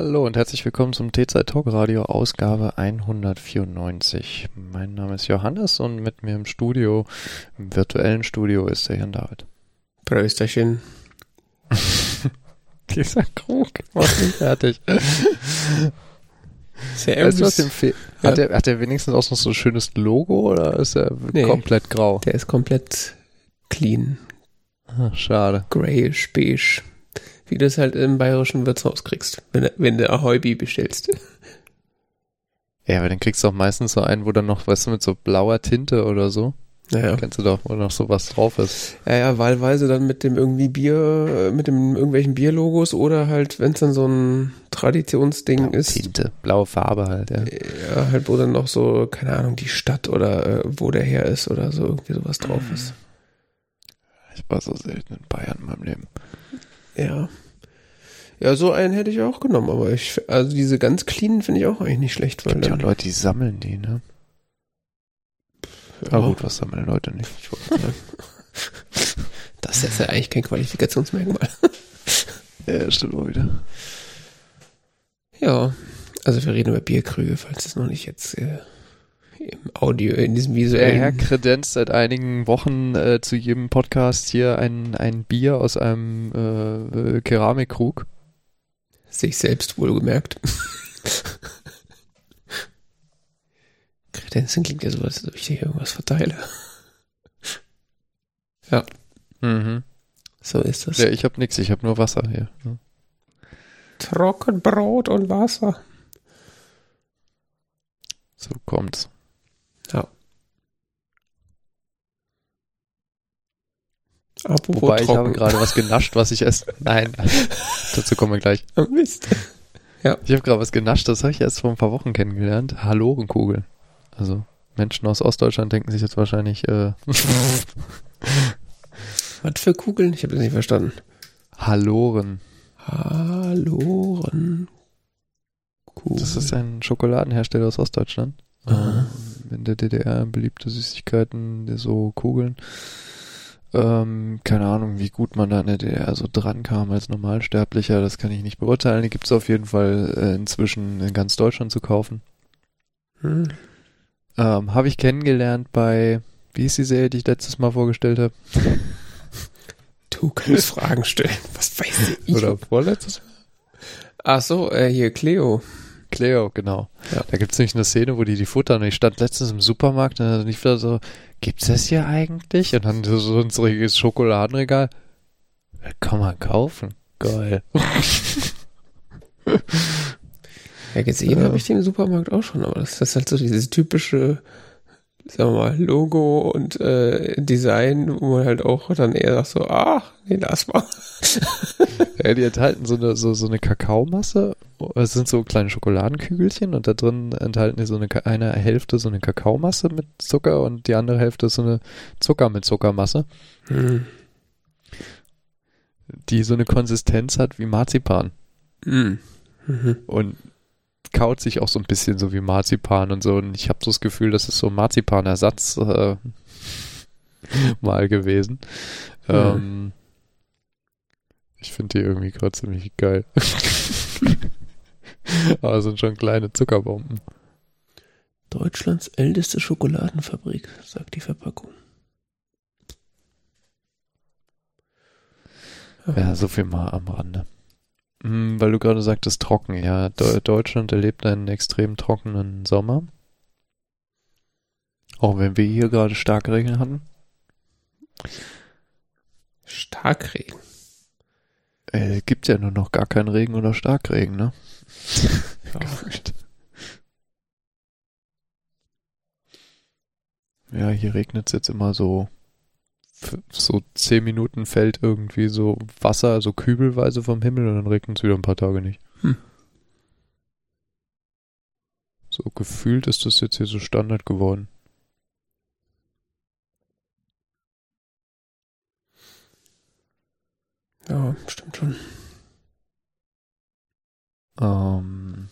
Hallo und herzlich willkommen zum T-Zeit Talk Radio Ausgabe 194. Mein Name ist Johannes und mit mir im Studio, im virtuellen Studio ist der Jan David. Prösterchen. Dieser Krug war nicht fertig. Sehr Weißt du, Ja. hat, er, hat er wenigstens auch noch so ein schönes Logo oder ist er Nee. komplett grau? Der ist komplett clean. Ah, schade. Grayish, beige. Wie du es halt im bayerischen Wirtshaus kriegst, wenn, du- wenn du Ahoi-Bi bestellst. Ja, aber dann kriegst du auch meistens so einen, wo dann noch, weißt du, mit so blauer Tinte oder so. Naja. Kennst du doch, wo noch sowas drauf ist. Ja, ja, wahlweise dann mit dem irgendwie Bier, äh, mit dem irgendwelchen Bierlogos oder halt, wenn es dann so ein Traditionsding ist, Tinte, blaue Farbe halt, ja. ja, halt, wo dann noch so, keine Ahnung, die Stadt oder äh, wo der her ist oder so, irgendwie sowas drauf ist. Ich war so selten in Bayern in meinem Leben. Ja. Ja, so einen hätte ich auch genommen, aber ich, also diese ganz cleanen finde ich auch eigentlich nicht schlecht, weil Gibt ja Leute, die sammeln die, ne? ja, Aber gut, was sammeln Leute nicht? Ich wollte sagen. Das ist ja eigentlich kein Qualifikationsmerkmal. Ja, stimmt auch wieder. Ja, also wir reden über Bierkrüge, falls es noch nicht jetzt äh, Audio, in diesem Der visuellen... Herr kredenzt seit einigen Wochen äh, zu jedem Podcast hier ein, ein Bier aus einem äh, Keramikkrug. sich selbst wohlgemerkt. Kredenzen klingt ja so, als ob ich hier irgendwas verteile. Mhm. So ist das. Ja, ich hab nix, ich hab nur Wasser hier. ne? Trockenbrot und Wasser. So kommt's. Apropos Wobei ich habe trocken. gerade was genascht, was ich esse. Nein, dazu kommen wir gleich. Mist. Ich habe gerade was genascht, das habe ich erst vor ein paar Wochen kennengelernt. Hallorenkugel. Also Menschen aus Ostdeutschland denken sich jetzt wahrscheinlich äh, Was für Kugeln? Ich habe das nicht verstanden. Halloren. Haloren. Kugeln. Das ist ein Schokoladenhersteller aus Ostdeutschland. Aha. In der DDR beliebte Süßigkeiten, so Kugeln. Ähm, keine Ahnung, wie gut man da in der DDR so dran kam als Normalsterblicher, das kann ich nicht beurteilen. Die gibt's auf jeden Fall äh, inzwischen in ganz Deutschland zu kaufen. Hm. Ähm, habe ich kennengelernt bei, wie ist die Serie, die ich letztes Mal vorgestellt habe? Du kannst Fragen stellen. Was weiß ich? Oder vorletztes? Ach so, äh, hier Cleo. Cleo, genau. Ja. Da gibt's nämlich eine Szene, wo die die futtern. Und ich stand letztens im Supermarkt und dann lief da so, gibt's das hier eigentlich? Und dann so ein Schokoladenregal. Das kann man kaufen. Geil. Ja, gesehen Ja. habe ich den im Supermarkt auch schon, aber das ist halt so dieses typische, sagen wir mal, Logo und äh, Design, wo man halt auch dann eher sagt so, ah, nee, lass mal. Ja, die enthalten so eine, so, so eine Kakaomasse. Es sind so kleine Schokoladenkügelchen und da drin enthalten die so eine, eine Hälfte so eine Kakaomasse mit Zucker und die andere Hälfte ist so eine Zucker mit Zuckermasse, Hm. die so eine Konsistenz hat wie Marzipan. Hm. Mhm. und kaut sich auch so ein bisschen so wie Marzipan und so. Und ich habe so das Gefühl, das ist so Marzipanersatz äh, mal gewesen. Mhm. Ähm, ich finde die irgendwie gerade ziemlich geil. Aber es sind schon kleine Zuckerbomben. Deutschlands älteste Schokoladenfabrik, sagt die Verpackung. Ja, so viel mal am Rande. Hm, weil du gerade sagtest, trocken. Ja, De Deutschland erlebt einen extrem trockenen Sommer. Auch wenn wir hier gerade Starkregen hatten. Starkregen. Äh, gibt ja nur noch gar keinen Regen oder Starkregen, ne? Ja. Ja, hier regnet es jetzt immer so, so zehn Minuten fällt irgendwie so Wasser, so kübelweise vom Himmel und dann regnet es wieder ein paar Tage nicht. Hm. So gefühlt ist das jetzt hier so Standard geworden. Ja, stimmt schon. Ähm,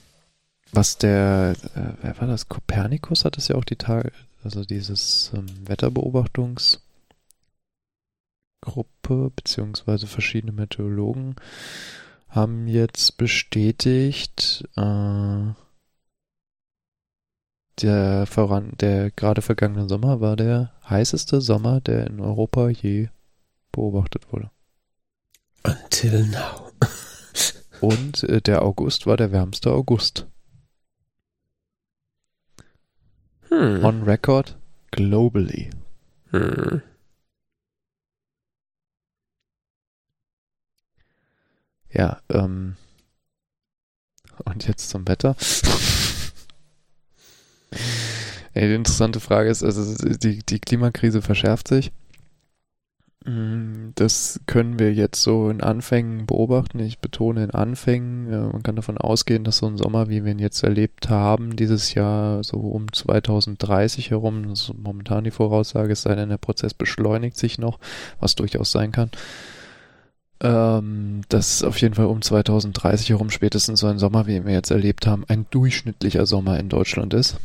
was der, äh, wer war das? Kopernikus hat es ja auch die Tage, also dieses ähm, Wetterbeobachtungsgruppe beziehungsweise verschiedene Meteorologen haben jetzt bestätigt, äh, der voran, der gerade vergangene Sommer war der heißeste Sommer, der in Europa je beobachtet wurde. Until now. Und äh, der August war der wärmste August. Hm. On record globally. Hm. Ja, ähm. Und jetzt zum Wetter. Ey, die interessante Frage ist, also die, die Klimakrise verschärft sich. Mm, Das können wir jetzt so in Anfängen beobachten. Ich betone in Anfängen. Man kann davon ausgehen, dass so ein Sommer, wie wir ihn jetzt erlebt haben, dieses Jahr so um 2030 herum, das ist momentan die Voraussage, es sei denn, der Prozess beschleunigt sich noch, was durchaus sein kann. Ähm, dass auf jeden Fall um 2030 herum spätestens so ein Sommer, wie wir jetzt erlebt haben, ein durchschnittlicher Sommer in Deutschland ist.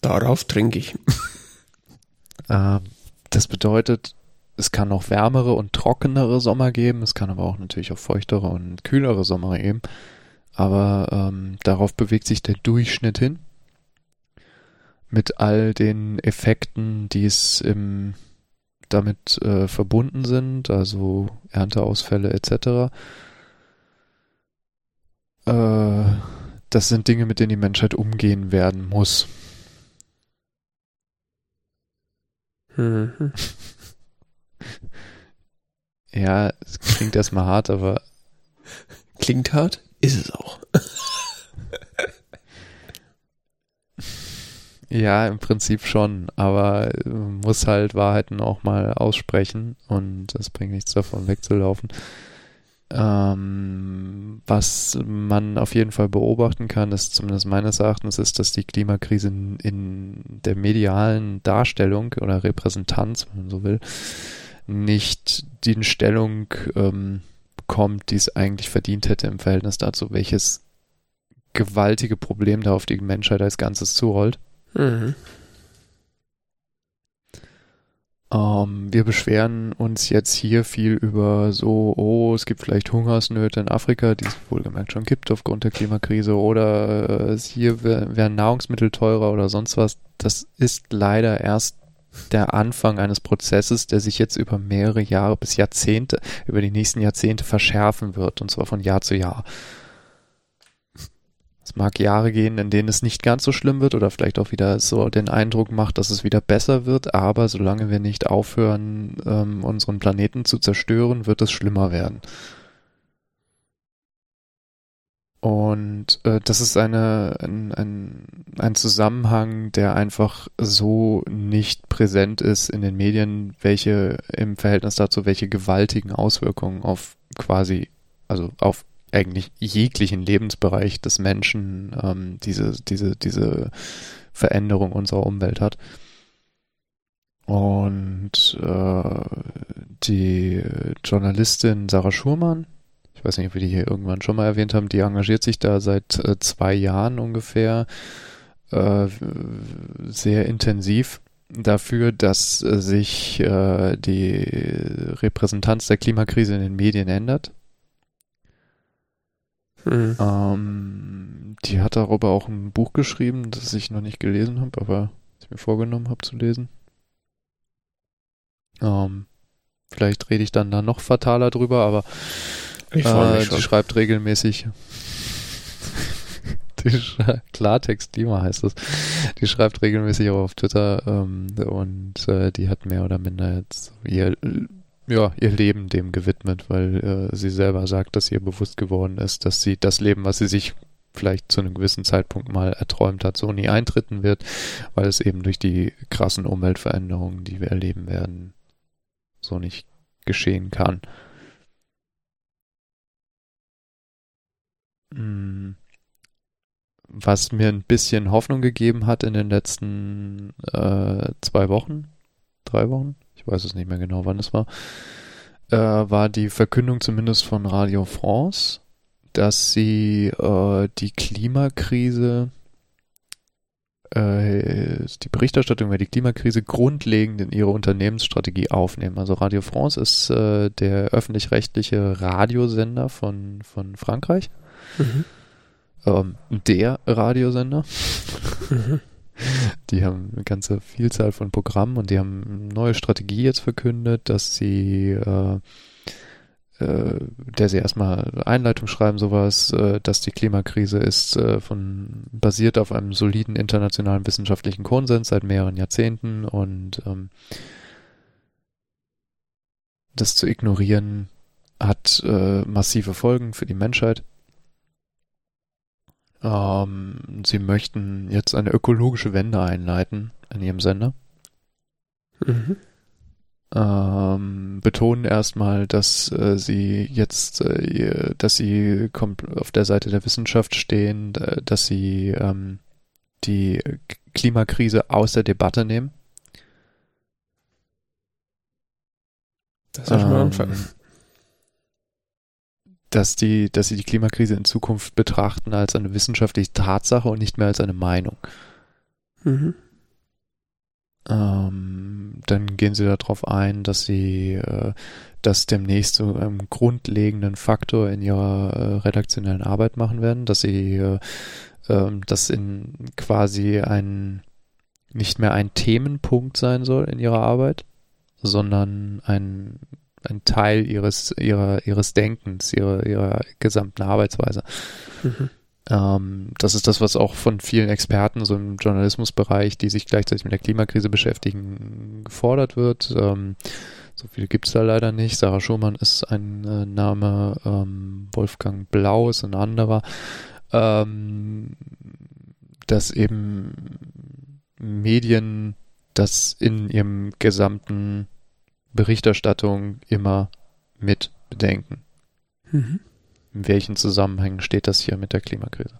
Darauf trinke ich. Ähm, das bedeutet, es kann noch wärmere und trockenere Sommer geben, es kann aber auch natürlich auch feuchtere und kühlere Sommer geben. Aber ähm, darauf bewegt sich der Durchschnitt hin. Mit all den Effekten, die es im, damit äh, verbunden sind, also Ernteausfälle etc. Äh, das sind Dinge, mit denen die Menschheit umgehen werden muss. Mhm. Ja, es klingt erstmal hart, aber Klingt hart, ist es auch. ja, im Prinzip schon. Aber äh, muss halt Wahrheiten auch mal aussprechen und es bringt nichts davon wegzulaufen. Ähm, was man auf jeden Fall beobachten kann, ist zumindest meines Erachtens, ist, dass die Klimakrise in, in der medialen Darstellung oder Repräsentanz, wenn man so will, nicht die Stellung ähm, bekommt, die es eigentlich verdient hätte im Verhältnis dazu, welches gewaltige Problem da auf die Menschheit als Ganzes zurollt. Mhm. Ähm, wir beschweren uns jetzt hier viel über so, oh, es gibt vielleicht Hungersnöte in Afrika, die es wohlgemerkt schon gibt aufgrund der Klimakrise, oder äh, hier werden Nahrungsmittel teurer oder sonst was. Das ist leider erst der Anfang eines Prozesses, der sich jetzt über mehrere Jahre bis Jahrzehnte, über die nächsten Jahrzehnte verschärfen wird, und zwar von Jahr zu Jahr. Es mag Jahre gehen, in denen es nicht ganz so schlimm wird oder vielleicht auch wieder so den Eindruck macht, dass es wieder besser wird, aber solange wir nicht aufhören, ähm, unseren Planeten zu zerstören, wird es schlimmer werden. Und äh, das ist eine, ein, ein, ein Zusammenhang, der einfach so nicht präsent ist in den Medien, welche im Verhältnis dazu, welche gewaltigen Auswirkungen auf quasi, also auf eigentlich jeglichen Lebensbereich des Menschen ähm, diese, diese, diese Veränderung unserer Umwelt hat. Und äh, die Journalistin Sarah Schurmann, ich weiß nicht, ob wir die hier irgendwann schon mal erwähnt haben, die engagiert sich da seit äh, zwei Jahren ungefähr äh, sehr intensiv dafür, dass äh, sich äh, die Repräsentanz der Klimakrise in den Medien ändert. Mhm. Ähm, die hat darüber auch ein Buch geschrieben, das ich noch nicht gelesen habe, aber das ich mir vorgenommen habe zu lesen. Ähm, vielleicht rede ich dann da noch fataler drüber, aber Ich äh, die schreibt regelmäßig. die schrei- Klartext Klima heißt es. Die schreibt regelmäßig auch auf Twitter ähm, und äh, die hat mehr oder minder jetzt ihr ja ihr Leben dem gewidmet, weil äh, sie selber sagt, dass ihr bewusst geworden ist, dass sie das Leben, was sie sich vielleicht zu einem gewissen Zeitpunkt mal erträumt hat, so nie eintreten wird, weil es eben durch die krassen Umweltveränderungen, die wir erleben werden, so nicht geschehen kann. Mm. Was mir ein bisschen Hoffnung gegeben hat in den letzten äh, zwei Wochen, drei Wochen, ich weiß es nicht mehr genau, wann es war, äh, war die Verkündung zumindest von Radio France, dass sie äh, die Klimakrise äh, die Berichterstattung über die Klimakrise grundlegend in ihre Unternehmensstrategie aufnehmen. Also Radio France ist äh, der öffentlich-rechtliche Radiosender von, von Frankreich. Mhm. Ähm, der Radiosender. Mhm. Die haben eine ganze Vielzahl von Programmen und die haben eine neue Strategie jetzt verkündet, dass sie äh, äh, der sie erstmal Einleitung schreiben, sowas, äh, dass die Klimakrise ist äh, von basiert auf einem soliden internationalen wissenschaftlichen Konsens seit mehreren Jahrzehnten und ähm, das zu ignorieren hat äh, massive Folgen für die Menschheit. Ähm, sie möchten jetzt eine ökologische Wende einleiten in ihrem Sender. Mhm ähm, betonen erstmal, dass äh, sie jetzt, äh, dass sie auf der Seite der Wissenschaft stehen, dass sie ähm, die Klimakrise aus der Debatte nehmen. Das ist ja schon mal Anfang. Ähm, dass die, dass sie die Klimakrise in Zukunft betrachten als eine wissenschaftliche Tatsache und nicht mehr als eine Meinung. Mhm. Ähm, dann gehen sie darauf ein, dass sie äh, das demnächst so einen grundlegenden Faktor in ihrer äh, redaktionellen Arbeit machen werden, dass sie äh, äh, das in quasi ein nicht mehr ein Themenpunkt sein soll in ihrer Arbeit, sondern ein, ein Teil ihres, ihrer, ihres Denkens, ihrer, ihrer gesamten Arbeitsweise. Mhm. Ähm, das ist das, was auch von vielen Experten so im Journalismusbereich, die sich gleichzeitig mit der Klimakrise beschäftigen, gefordert wird. Ähm, so viele gibt es da leider nicht. Sarah Schumann ist ein äh, Name, ähm, Wolfgang Blau ist ein anderer. Ähm, dass eben Medien das in ihrem gesamten Berichterstattung immer mit bedenken. Mhm in welchen Zusammenhängen steht das hier mit der Klimakrise.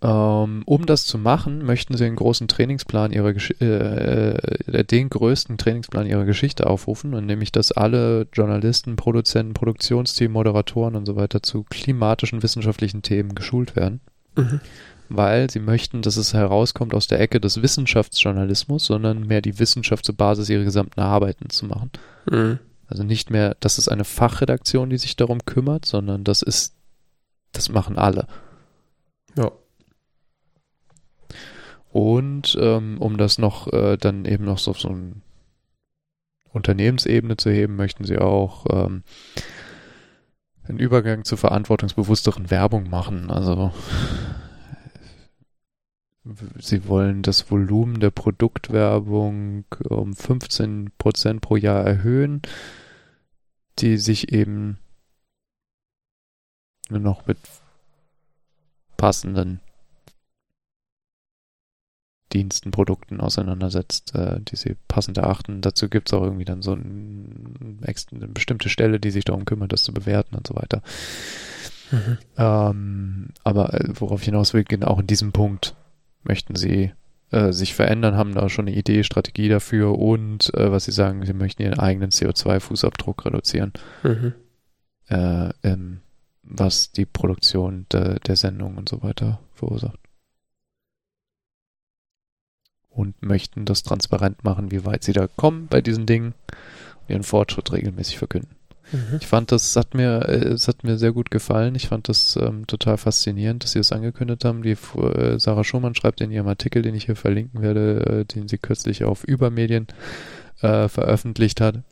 Ähm, um das zu machen, möchten sie einen großen Trainingsplan ihrer Gesch äh, äh, den größten Trainingsplan ihrer Geschichte aufrufen, und nämlich, dass alle Journalisten, Produzenten, Produktionsteam, Moderatoren und so weiter zu klimatischen wissenschaftlichen Themen geschult werden. Mhm. Weil sie möchten, dass es herauskommt aus der Ecke des Wissenschaftsjournalismus, sondern mehr die Wissenschaft zur Basis ihrer gesamten Arbeiten zu machen. Mhm. Also nicht mehr, das ist eine Fachredaktion, die sich darum kümmert, sondern das ist, das machen alle. Ja. Und ähm, um das noch äh, dann eben noch so auf so eine Unternehmensebene zu heben, möchten sie auch ähm, einen Übergang zu verantwortungsbewussteren Werbung machen. Also sie wollen das Volumen der Produktwerbung um 15 Prozent pro Jahr erhöhen die sich eben nur noch mit passenden Diensten, Produkten auseinandersetzt, äh, die sie passend erachten. Dazu gibt es auch irgendwie dann so ein, eine bestimmte Stelle, die sich darum kümmert, das zu bewerten und so weiter. Mhm. Ähm, aber äh, worauf hinaus will, genau auch in diesem Punkt möchten sie äh, sich verändern, haben da schon eine Idee, Strategie dafür und äh, was sie sagen, sie möchten ihren eigenen CO2-Fußabdruck reduzieren, Mhm. äh, ähm, was die Produktion de, der Sendung und so weiter verursacht. Und möchten das transparent machen, wie weit sie da kommen bei diesen Dingen und ihren Fortschritt regelmäßig verkünden. Mhm. Ich fand, das äh, es hat mir sehr gut gefallen. Ich fand das ähm, total faszinierend, dass sie das angekündigt haben. Die äh, Sarah Schumann schreibt in ihrem Artikel, den ich hier verlinken werde, äh, den sie kürzlich auf Übermedien äh, veröffentlicht hat.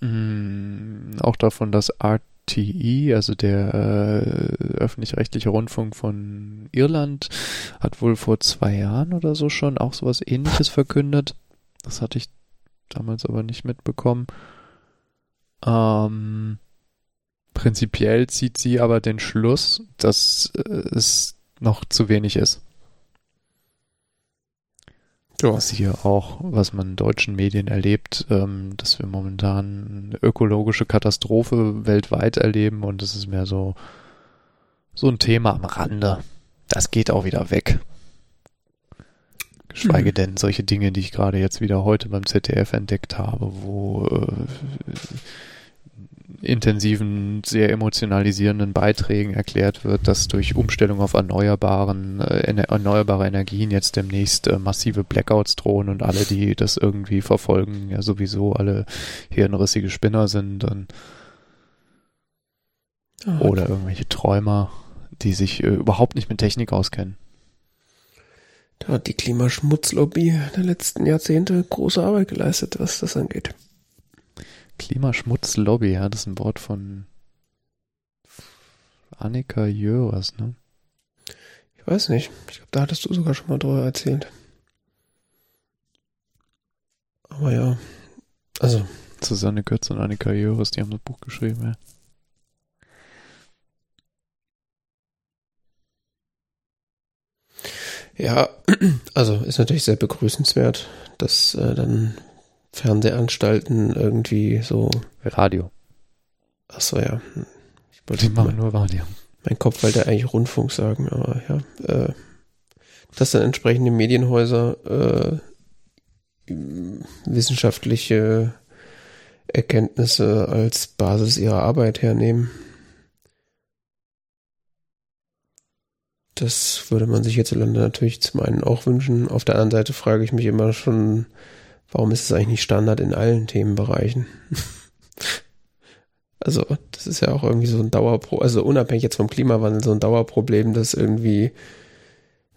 Mm, auch davon, dass RTE, also der äh, öffentlich-rechtliche Rundfunk von Irland, hat wohl vor zwei Jahren oder so schon auch sowas ähnliches verkündet. Das hatte ich damals aber nicht mitbekommen. Ähm, prinzipiell zieht sie aber den Schluss, dass äh, es noch zu wenig ist. Ja. Was hier auch, was man in deutschen Medien erlebt, ähm, dass wir momentan eine ökologische Katastrophe weltweit erleben und es ist mehr so, so ein Thema am Rande. Das geht auch wieder weg. Geschweige Mhm. denn solche Dinge, die ich gerade jetzt wieder heute beim ZDF entdeckt habe, wo äh, intensiven, sehr emotionalisierenden Beiträgen erklärt wird, dass durch Umstellung auf erneuerbaren, äh, erneuerbare Energien jetzt demnächst äh, massive Blackouts drohen und alle, die das irgendwie verfolgen, ja sowieso alle hirnrissige Spinner sind und oh. oder irgendwelche Träumer, die sich äh, überhaupt nicht mit Technik auskennen. Da hat die Klimaschmutzlobby der letzten Jahrzehnte große Arbeit geleistet, was das angeht. Klimaschmutzlobby, ja, das ist ein Wort von Annika Jöres, ne? Ich weiß nicht. Ich glaube, da hattest du sogar schon mal drüber erzählt. Aber ja, also. Susanne Götz und Annika Jöres, die haben das Buch geschrieben, ja. Ja, also ist natürlich sehr begrüßenswert, dass äh, dann Fernsehanstalten irgendwie so. Radio. Ach so, ja. Ich wollte Die machen nur Radio. Mein Kopf wollte eigentlich Rundfunk sagen, aber ja. Äh, dass dann entsprechende Medienhäuser äh, wissenschaftliche Erkenntnisse als Basis ihrer Arbeit hernehmen. Das würde man sich hierzulande natürlich zum einen auch wünschen. Auf der anderen Seite frage ich mich immer schon, warum ist es eigentlich nicht Standard in allen Themenbereichen? also, das ist ja auch irgendwie so ein Dauerproblem, also unabhängig jetzt vom Klimawandel, so ein Dauerproblem, dass irgendwie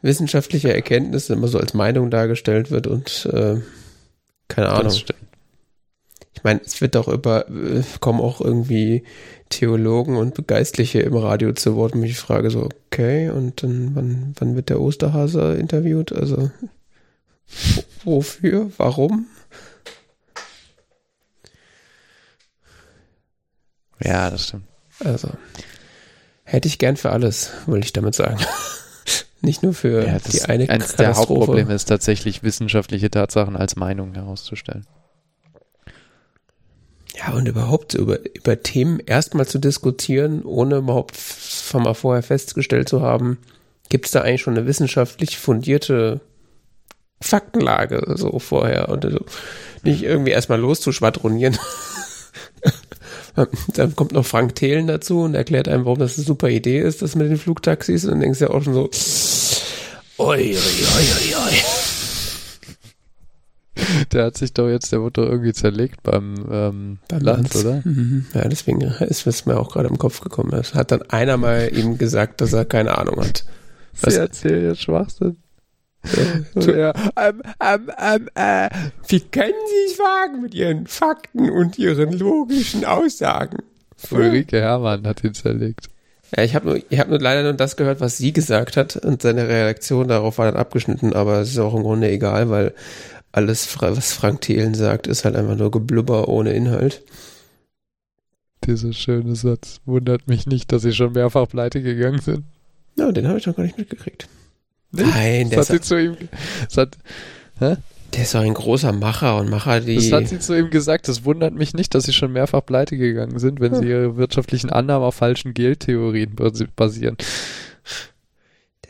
wissenschaftliche Erkenntnisse immer so als Meinung dargestellt wird und äh, keine Ahnung. Ich meine, es wird doch über, äh, kommen auch irgendwie Theologen und Geistliche im Radio zu Wort. Und ich frage so, okay, und dann wann, wann wird der Osterhase interviewt? Also Wofür? Warum? Ja, das stimmt. Also, hätte ich gern für alles, wollte ich damit sagen. Nicht nur für ja, die eine Eines der Hauptprobleme ist tatsächlich, wissenschaftliche Tatsachen als Meinung herauszustellen. Ja, und überhaupt über, über Themen erstmal zu diskutieren, ohne überhaupt von mal vorher festgestellt zu haben, gibt es da eigentlich schon eine wissenschaftlich fundierte Faktenlage so vorher und so. nicht irgendwie erstmal loszuschwadronieren. dann kommt noch Frank Thelen dazu und erklärt einem, warum das eine super Idee ist, das mit den Flugtaxis und dann denkst du ja auch schon so, oi, oi, oi, oi. Der hat sich doch jetzt, der wurde doch irgendwie zerlegt beim, ähm, beim Land, Land, oder? Mhm. Ja, deswegen ist es mir auch gerade im Kopf gekommen. Es hat dann einer mal ihm gesagt, dass er keine Ahnung hat. Was Sie erzählen jetzt Schwachsinn. ja, ähm, ähm, ähm, äh, wie können Sie es wagen mit Ihren Fakten und Ihren logischen Aussagen? Ulrike Herrmann hat ihn zerlegt. Ja, ich habe nur, ich hab nur leider nur das gehört, was sie gesagt hat und seine Reaktion darauf war dann abgeschnitten, aber es ist auch im Grunde egal, weil alles, was Frank Thelen sagt, ist halt einfach nur Geblubber ohne Inhalt. Dieser schöne Satz. Wundert mich nicht, dass sie schon mehrfach pleite gegangen sind. Ja, den habe ich noch gar nicht mitgekriegt. Nicht? Nein, der das hat sie zu ihm. Hat, hä? Der ist doch ein großer Macher und Macher, die. Das hat sie zu ihm gesagt. Das wundert mich nicht, dass sie schon mehrfach pleite gegangen sind, wenn hm. sie ihre wirtschaftlichen Annahmen auf falschen Geldtheorien basieren.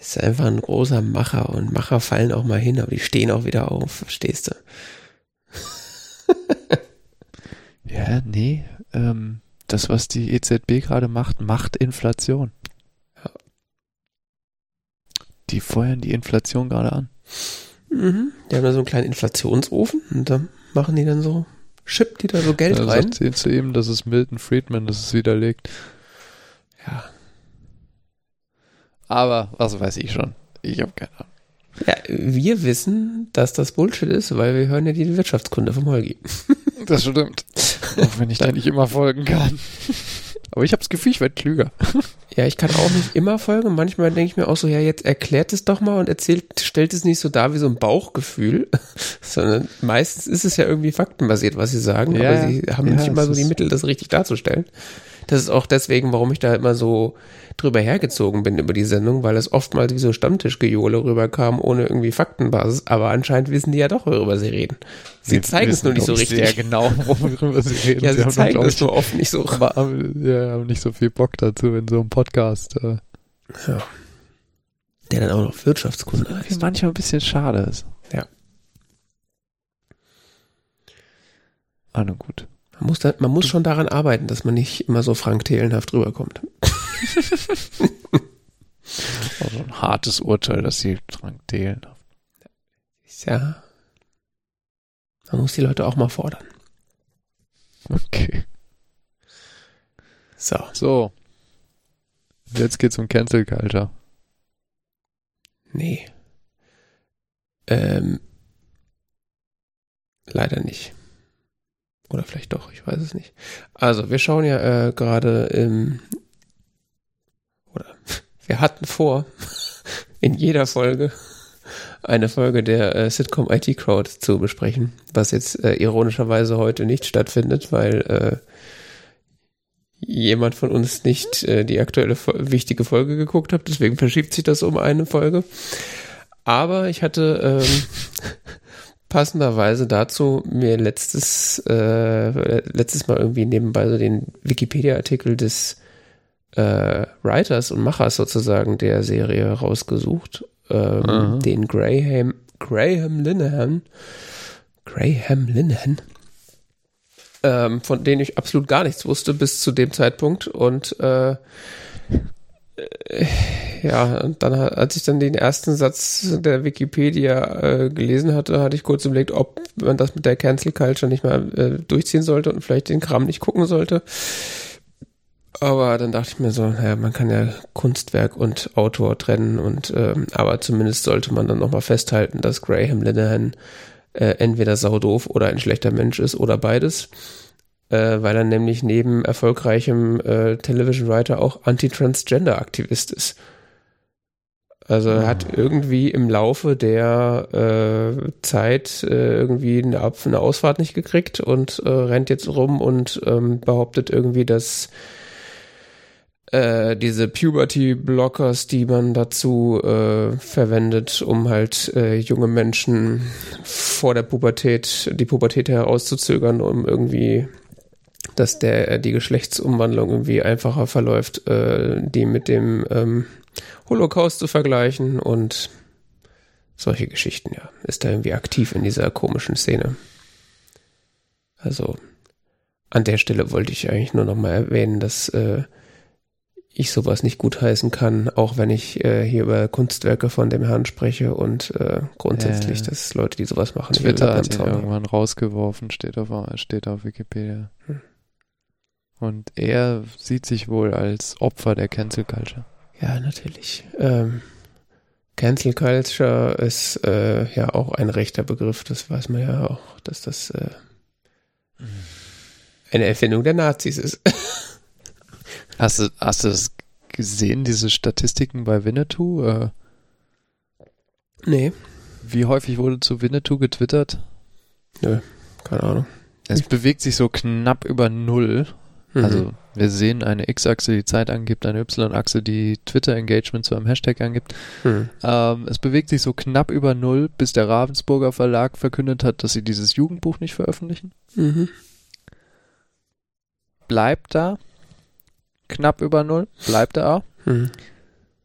Das ist einfach ein großer Macher und Macher fallen auch mal hin, aber die stehen auch wieder auf, verstehst du? ja, nee. Ähm, das, was die EZB gerade macht, macht Inflation. Die feuern die Inflation gerade an. Mhm. Die haben da so einen kleinen Inflationsofen und da machen die dann so, schippt die da so Geld ja, rein. Sagt sie zu ihm, das ist Milton Friedman, das ist widerlegt. Ja. Aber was weiß ich schon. Ich habe keine Ahnung. Ja, wir wissen, dass das Bullshit ist, weil wir hören ja die Wirtschaftskunde vom Holgi. Das stimmt. Auch wenn ich da nicht immer folgen kann. Aber ich habe das Gefühl, ich werde klüger. Ja, ich kann auch nicht immer folgen. Manchmal denke ich mir auch so, ja, jetzt erklärt es doch mal und erzählt, stellt es nicht so dar wie so ein Bauchgefühl, sondern meistens ist es ja irgendwie faktenbasiert, was sie sagen, ja, aber sie haben ja, nicht immer so die Mittel, das richtig darzustellen. Das ist auch deswegen, warum ich da immer so drüber hergezogen bin über die Sendung, weil es oftmals wie so Stammtischgejohle rüberkam, ohne irgendwie Faktenbasis. Aber anscheinend wissen die ja doch, worüber sie reden. Sie, sie zeigen es nur nicht so richtig. Ja, genau, worüber sie reden. ja, sie, sie zeigen es nur oft nicht so. Aber ja, haben nicht so viel Bock dazu in so einem Podcast. Äh. Ja. Der dann auch noch Wirtschaftskunde heißt. Manchmal ein bisschen schade ist. Ja. Ah, nun gut. Man muss, da, man muss schon daran arbeiten, dass man nicht immer so Frank Thielenhaft rüberkommt. also ein hartes Urteil, dass sie Frank Thielenhaft. Ja. Man muss die Leute auch mal fordern. Okay. So. So. Jetzt geht's um Cancel Culture. Nee. Ähm, leider nicht. Oder vielleicht doch, ich weiß es nicht. Also, wir schauen ja äh, gerade im, oder wir hatten vor, in jeder Folge eine Folge der äh, Sitcom IT Crowd zu besprechen, was jetzt äh, ironischerweise heute nicht stattfindet, weil äh, jemand von uns nicht äh, die aktuelle wichtige Folge geguckt hat. Deswegen verschiebt sich das um eine Folge. Aber ich hatte ähm, passenderweise dazu mir letztes, äh, letztes Mal irgendwie nebenbei so den Wikipedia-Artikel des äh, Writers und Machers sozusagen der Serie rausgesucht, ähm, den Graham, Graham Linehan. Graham Linehan ähm, von denen ich absolut gar nichts wusste bis zu dem Zeitpunkt. Und äh, ja, und dann, als ich dann den ersten Satz der Wikipedia äh, gelesen hatte, hatte ich kurz überlegt, ob man das mit der Cancel Culture nicht mal äh, durchziehen sollte und vielleicht den Kram nicht gucken sollte. Aber dann dachte ich mir so, naja, man kann ja Kunstwerk und Autor trennen und ähm, aber zumindest sollte man dann nochmal festhalten, dass Graham Linehan äh, entweder saudoof oder ein schlechter Mensch ist oder beides, äh, weil er nämlich neben erfolgreichem äh, Television Writer auch Anti-Transgender-Aktivist ist. Also er hat ah. irgendwie im Laufe der äh, Zeit äh, irgendwie eine, eine Ausfahrt nicht gekriegt und äh, rennt jetzt rum und ähm, behauptet irgendwie, dass äh, diese Puberty-Blockers, die man dazu äh, verwendet, um halt äh, junge Menschen vor der Pubertät, die Pubertät herauszuzögern, um irgendwie, dass der die Geschlechtsumwandlung irgendwie einfacher verläuft, äh, die mit dem ähm, Holocaust zu vergleichen und solche Geschichten, ja. Ist da irgendwie aktiv in dieser komischen Szene. Also an der Stelle wollte ich eigentlich nur noch mal erwähnen, dass äh, ich sowas nicht gutheißen kann, auch wenn ich äh, hier über Kunstwerke von dem Herrn spreche und äh, grundsätzlich, äh, dass Leute, die sowas machen, Twitter hat ihn irgendwann rausgeworfen, steht auf, steht auf Wikipedia. Hm. Und er sieht sich wohl als Opfer der Cancel Culture. Ja, natürlich. Ähm, Cancel Culture ist äh, ja auch ein rechter Begriff, das weiß man ja auch, dass das äh, eine Erfindung der Nazis ist. Hast du, hast du das gesehen, diese Statistiken bei Winnetou? Äh, nee. Wie häufig wurde zu Winnetou getwittert? Nö, keine Ahnung. Es bewegt sich so knapp über Null. Mhm. Also wir sehen eine X-Achse, die Zeit angibt, eine Y-Achse, die Twitter-Engagement zu einem Hashtag angibt. Mhm. Ähm, es bewegt sich so knapp über Null, bis der Ravensburger Verlag verkündet hat, dass sie dieses Jugendbuch nicht veröffentlichen. Mhm. Bleibt da knapp über Null, bleibt er. Mhm.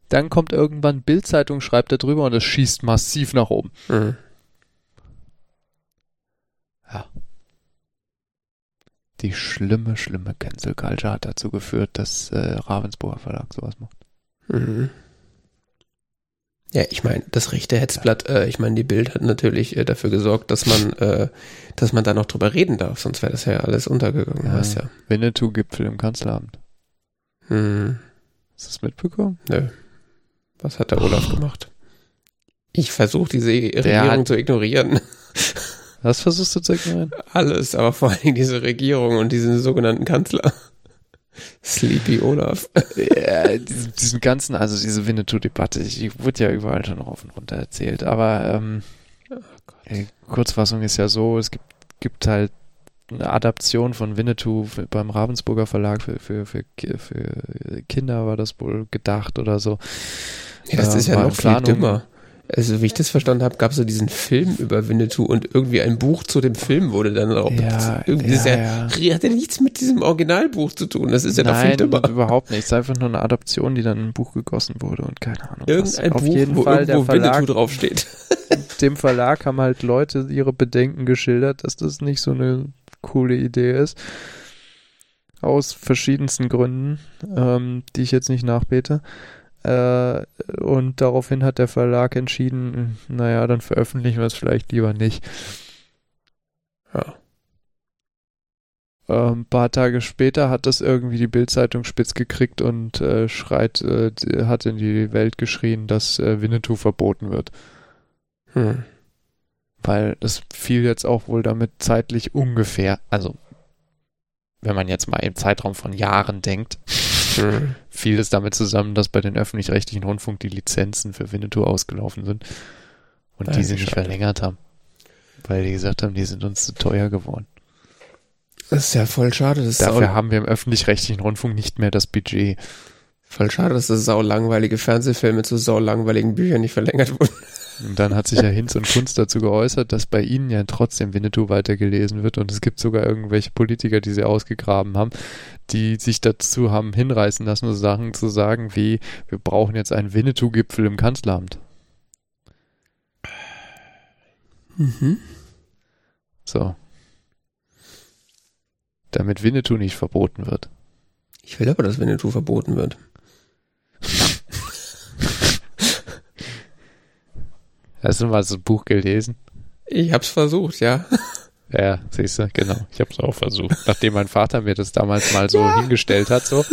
Dann kommt irgendwann Bildzeitung, schreibt er drüber und es schießt massiv nach oben. Mhm. Ja. Die schlimme, schlimme Cancel Culture hat dazu geführt, dass äh, Ravensburger Verlag sowas macht. Mhm. Ja, ich meine, das rechte Hetzblatt, äh, ich meine, die Bild hat natürlich äh, dafür gesorgt, dass man, äh, dass man da noch drüber reden darf, sonst wäre das ja alles untergegangen, ja. weißt ja. Winnetou-Gipfel im Kanzleramt. Hm. Hast du es mitbekommen? Nö. Was hat der Olaf oh. gemacht? Ich versuche diese Regierung zu ignorieren. Was versuchst du zu ignorieren? Alles, aber vor allem diese Regierung und diesen sogenannten Kanzler. Sleepy Olaf. ja, diesen, diesen ganzen, also diese Winnetou-Debatte, die wurde ja überall schon rauf und runter erzählt. Aber ähm, oh die Kurzfassung ist ja so, es gibt, gibt halt eine Adaption von Winnetou beim Ravensburger Verlag für, für, für, für Kinder war das wohl gedacht oder so. Ja, das äh, ist ja noch viel dümmer. Also, wie ich das verstanden habe, gab es so diesen Film über Winnetou und irgendwie ein Buch zu dem Film wurde dann auch. Ja, irgendwie ja, ja, hat ja nichts mit diesem Originalbuch zu tun. Das ist ja Nein, noch viel überhaupt nicht. Es ist einfach nur eine Adaption, die dann in ein Buch gegossen wurde und keine Ahnung. Irgendein was. Buch, Auf jeden wo Fall der Verlag, Winnetou draufsteht. dem Verlag haben halt Leute ihre Bedenken geschildert, dass das nicht so eine coole Idee ist. Aus verschiedensten Gründen, ähm, die ich jetzt nicht nachbete. Äh, und daraufhin hat der Verlag entschieden, naja, dann veröffentlichen wir es vielleicht lieber nicht. Ja. Ein ähm, paar Tage später hat das irgendwie die Bildzeitung spitz gekriegt und äh, schreit, äh, hat in die Welt geschrien, dass äh, Winnetou verboten wird. Hm. Weil das fiel jetzt auch wohl damit zeitlich ungefähr, also wenn man jetzt mal im Zeitraum von Jahren denkt, fiel es damit zusammen, dass bei den öffentlich-rechtlichen Rundfunk die Lizenzen für Winnetou ausgelaufen sind und ja, die sie nicht verlängert haben. Weil die gesagt haben, die sind uns zu teuer geworden. Das ist ja voll schade. Dafür haben wir im öffentlich-rechtlichen Rundfunk nicht mehr das Budget. Voll schade, dass das sau langweilige Fernsehfilme zu sau langweiligen Büchern nicht verlängert wurden. Und dann hat sich ja Hinz und Kunst dazu geäußert, dass bei ihnen ja trotzdem Winnetou weitergelesen wird und es gibt sogar irgendwelche Politiker, die sie ausgegraben haben, die sich dazu haben hinreißen lassen, so Sachen zu sagen wie, wir brauchen jetzt einen Winnetou-Gipfel im Kanzleramt. Mhm. So. Damit Winnetou nicht verboten wird. Ich will aber, dass Winnetou verboten wird. Hast du mal das Buch gelesen? Ich hab's versucht, ja. Ja, siehst du, genau. Ich hab's auch versucht. Nachdem mein Vater mir das damals mal so ja. hingestellt hat, so.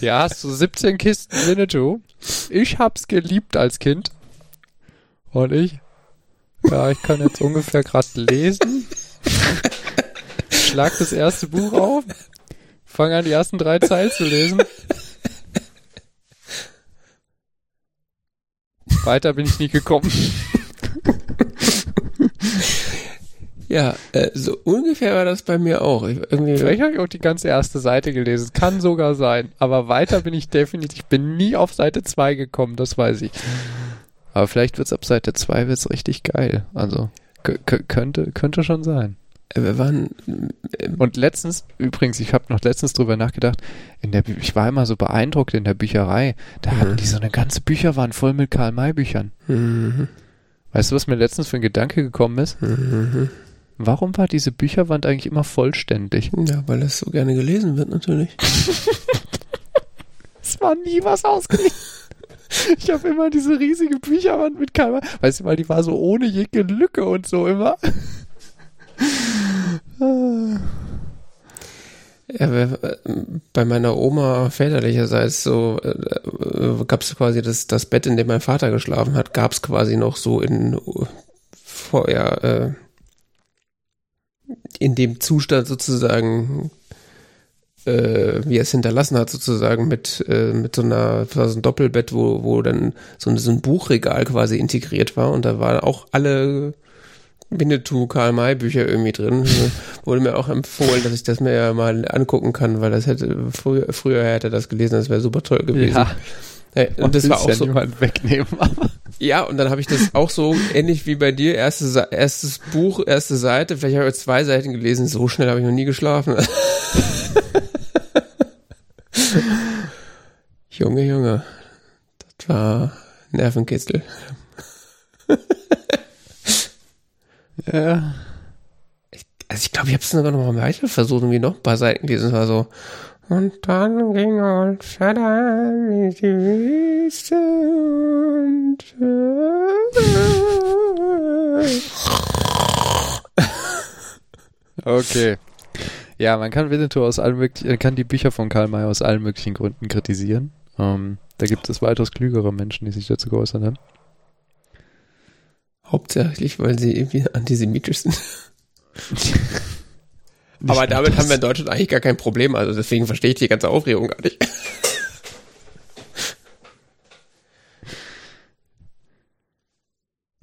Ja, hast du 17 Kisten Winnetou. Ich hab's geliebt als Kind. Und ich? Ja, ich kann jetzt ungefähr gerade lesen. Schlag das erste Buch auf. Fang an, die ersten drei Zeilen zu lesen. Weiter bin ich nie gekommen. Ja, äh, so ungefähr war das bei mir auch. Ich, irgendwie Vielleicht habe ich auch die ganze erste Seite gelesen. Kann sogar sein. Aber weiter bin ich definitiv. Ich bin nie auf Seite 2 gekommen, das weiß ich. Aber vielleicht wird es ab Seite 2 wird's richtig geil. Also könnte, könnte schon sein. Äh, wir waren. Äh, und letztens, übrigens, ich habe noch letztens drüber nachgedacht, in der, ich war immer so beeindruckt in der Bücherei. Da mhm. hatten die so eine ganze Bücherwand voll mit Karl-May-Büchern. Mhm. Weißt du, was mir letztens für ein Gedanke gekommen ist? Mhm. Warum war diese Bücherwand eigentlich immer vollständig? Ja, weil es so gerne gelesen wird, natürlich. es war nie was ausgelesen. Ich habe immer diese riesige Bücherwand mit Karl May. Weißt du, weil die war so ohne jede Lücke und so immer. Ja, bei meiner Oma väterlicherseits so äh, äh gab es quasi das, das Bett, in dem mein Vater geschlafen hat, gab es quasi noch so in vorher äh, in dem Zustand sozusagen, äh, wie er es hinterlassen hat, sozusagen mit, äh, mit so einer, so ein Doppelbett, wo, wo dann so ein, so ein Buchregal quasi integriert war. Und da waren auch alle Winnetou, Karl May Bücher irgendwie drin. Wurde mir auch empfohlen, dass ich das mir ja mal angucken kann, weil das hätte, früher, früher hätte das gelesen, das wäre super toll gewesen. Ja. Ja, und das war auch ja so. wegnehmen. Ja, und dann habe ich das auch so ähnlich wie bei dir. Erstes, erstes Buch, erste Seite. Vielleicht habe ich zwei Seiten gelesen. So schnell habe ich noch nie geschlafen. Junge, Junge. Das war Nervenkitzel. Ja. Ich, also ich glaube, ich habe es sogar noch mal weiter versucht, irgendwie noch ein paar Seiten gelesen. Es war so. Und dann ging Old Shadow in die Wüste und Okay. Ja, man kann Winnetou aus allen möglichen, kann die Bücher von Karl May aus allen möglichen Gründen kritisieren. Ähm, da gibt es weitaus klügere Menschen, die sich dazu geäußert haben. Hauptsächlich, weil sie irgendwie antisemitisch sind. Aber damit haben wir in Deutschland eigentlich gar kein Problem. Also deswegen verstehe ich die ganze Aufregung gar nicht.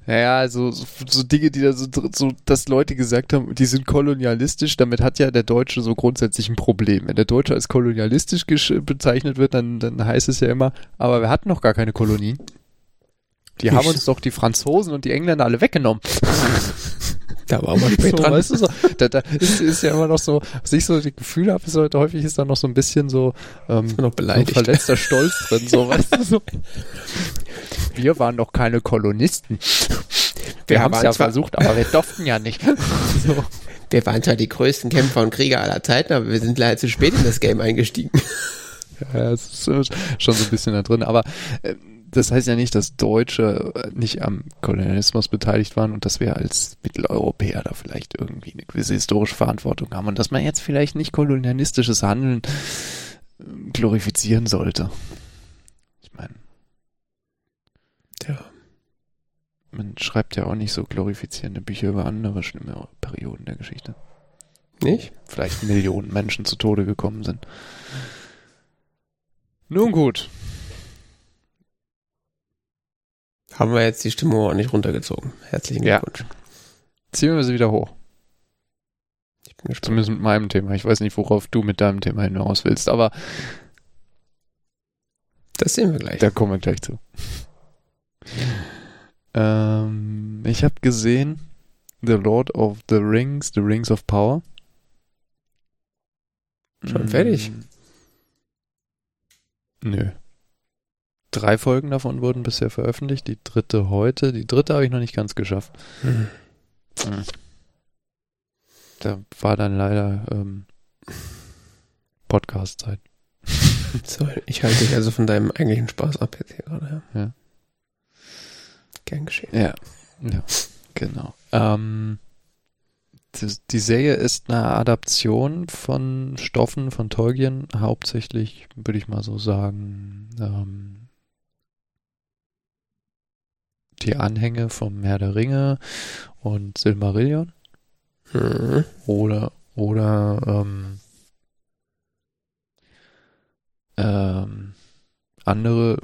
Naja, also so, so Dinge, die da so, so, dass Leute gesagt haben, die sind kolonialistisch, damit hat ja der Deutsche so grundsätzlich ein Problem. Wenn der Deutsche als kolonialistisch bezeichnet wird, dann, dann heißt es ja immer, aber wir hatten noch gar keine Kolonien. Die haben uns doch die Franzosen und die Engländer alle weggenommen. Da war man spät so, dran. Weißt du, so, da, da ist, ist ja immer noch so, was ich so die Gefühle habe, ist heute häufig ist da noch so ein bisschen so, ähm, noch beleidigt. So verletzter Stolz drin, so, weißt du, so. Wir waren doch keine Kolonisten. Wir haben es ja versucht, aber wir durften ja nicht. so. Wir waren zwar die größten Kämpfer und Krieger aller Zeiten, aber wir sind leider zu spät in das Game eingestiegen. Ja, es ist schon so ein bisschen da drin. Aber äh, das heißt ja nicht, dass Deutsche äh, nicht am Kolonialismus beteiligt waren und dass wir als Mitteleuropäer da vielleicht irgendwie eine gewisse historische Verantwortung haben und dass man jetzt vielleicht nicht kolonialistisches Handeln äh, glorifizieren sollte. Ich meine. Ja. Man schreibt ja auch nicht so glorifizierende Bücher über andere schlimme Perioden der Geschichte. Nicht? Vielleicht Millionen Menschen zu Tode gekommen sind. Nun gut. Haben wir jetzt die Stimmung auch nicht runtergezogen. Herzlichen Glückwunsch. Ja. Ziehen wir sie wieder hoch. Ich bin gespannt. Zumindest mit meinem Thema. Ich weiß nicht, worauf du mit deinem Thema hinaus willst, aber das sehen wir gleich. Da kommen wir gleich zu. ähm, ich habe gesehen The Lord of the Rings, The Rings of Power. Schon fertig? Mm. Nö. Drei Folgen davon wurden bisher veröffentlicht, die dritte heute. Die dritte habe ich noch nicht ganz geschafft. Mhm. Da war dann leider ähm, Podcast-Zeit. So, ich halte dich also von deinem eigentlichen Spaß ab jetzt hier gerade. Ja. ja. Gern geschehen. Ja, ja genau. Ähm, die Serie ist eine Adaption von Stoffen von Tolkien, hauptsächlich, würde ich mal so sagen, ähm, die Anhänge vom Herr der Ringe und Silmarillion. Mhm. Oder, oder, ähm, ähm, andere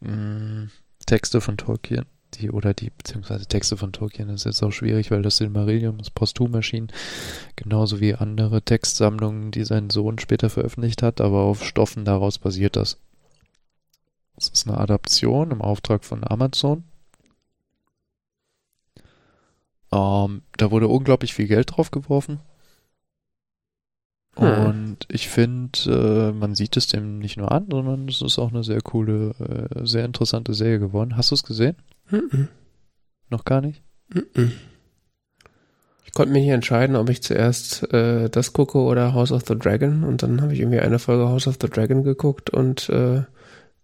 mh, mm, Texte von Tolkien die oder die, beziehungsweise Texte von Tolkien ist jetzt auch schwierig, weil das Silmarillion ist posthum erschienen, genauso wie andere Textsammlungen, die sein Sohn später veröffentlicht hat, aber auf Stoffen daraus basiert das. Es ist eine Adaption im Auftrag von Amazon. Ähm, da wurde unglaublich viel Geld drauf geworfen. Hm. Und ich finde, äh, man sieht es dem nicht nur an, sondern es ist auch eine sehr coole, äh, sehr interessante Serie geworden. Hast du es gesehen? Mhm. Noch gar nicht? Mhm. Ich konnte mich nicht entscheiden, ob ich zuerst äh, das gucke oder House of the Dragon. Und dann habe ich irgendwie eine Folge House of the Dragon geguckt und äh,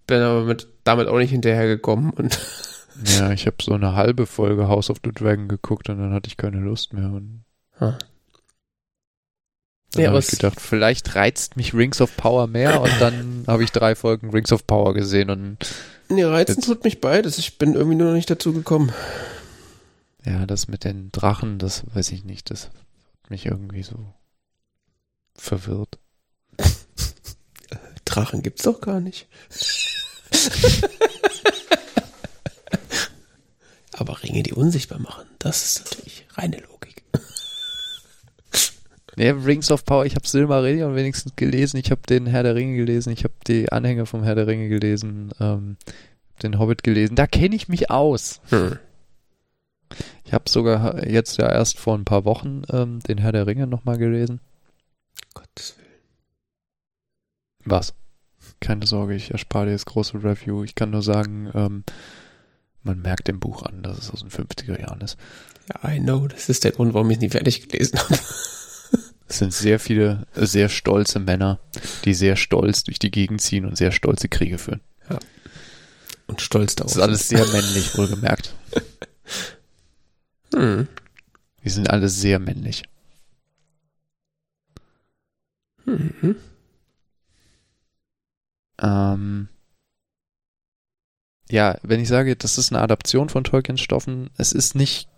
bin aber mit, damit auch nicht hinterhergekommen. Und ja, ich habe so eine halbe Folge House of the Dragon geguckt und dann hatte ich keine Lust mehr. Und ah. Dann ja, habe ich gedacht, vielleicht reizt mich Rings of Power mehr und dann habe ich drei Folgen Rings of Power gesehen und Nee, reizen Jetzt. tut mich beides. Ich bin irgendwie nur noch nicht dazu gekommen. Ja, das mit den Drachen, das weiß ich nicht. Das hat mich irgendwie so verwirrt. Drachen gibt's doch gar nicht. Aber Ringe, die unsichtbar machen, das ist natürlich reine Logik. Nee, Rings of Power, ich habe Silmarillion wenigstens gelesen, ich habe den Herr der Ringe gelesen, ich habe die Anhänger vom Herr der Ringe gelesen, ähm, den Hobbit gelesen. Da kenne ich mich aus. Hm. Ich habe sogar jetzt ja erst vor ein paar Wochen ähm, den Herr der Ringe nochmal gelesen. Gottes Willen. Was? Keine Sorge, ich erspare dir das große Review. Ich kann nur sagen, ähm, man merkt dem Buch an, dass es aus den 50er Jahren ist. Ja, I know. Das ist der Grund, warum ich es nie fertig gelesen habe. Es sind sehr viele, sehr stolze Männer, die sehr stolz durch die Gegend ziehen und sehr stolze Kriege führen. Ja. Und stolz darauf. Das ist alles sehr männlich, wohlgemerkt. hm. Die sind alle sehr männlich. Mhm. Ähm, ja, wenn ich sage, das ist eine Adaption von Tolkiens Stoffen, es ist nicht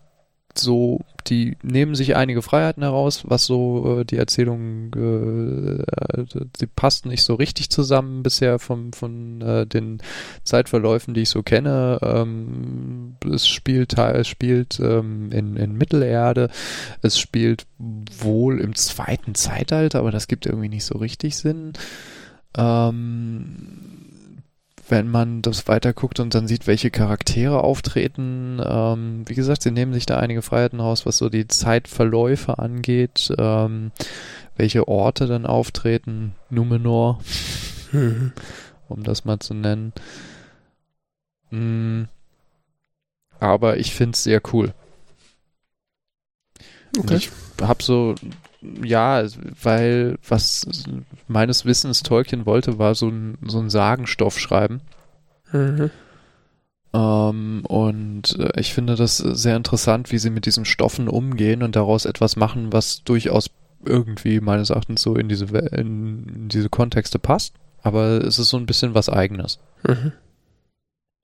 so, die nehmen sich einige Freiheiten heraus, was so äh, die Erzählung, äh, sie passt nicht so richtig zusammen bisher vom, von äh, den Zeitverläufen, die ich so kenne. Ähm, es spielt, es spielt ähm, in, in Mittelerde, es spielt wohl im zweiten Zeitalter, aber das gibt irgendwie nicht so richtig Sinn. Ähm, wenn man das weiterguckt und dann sieht, welche Charaktere auftreten. Ähm, wie gesagt, sie nehmen sich da einige Freiheiten raus, was so die Zeitverläufe angeht, ähm, welche Orte dann auftreten, Numenor, um das mal zu nennen. Mhm. Aber ich finde es sehr cool. Okay. Ich habe so, ja, weil was meines Wissens Tolkien wollte, war so ein, so ein Sagenstoff schreiben. Mhm. Ähm, und äh, ich finde das sehr interessant, wie sie mit diesen Stoffen umgehen und daraus etwas machen, was durchaus irgendwie meines Erachtens so in diese, in diese Kontexte passt. Aber es ist so ein bisschen was Eigenes. Mhm.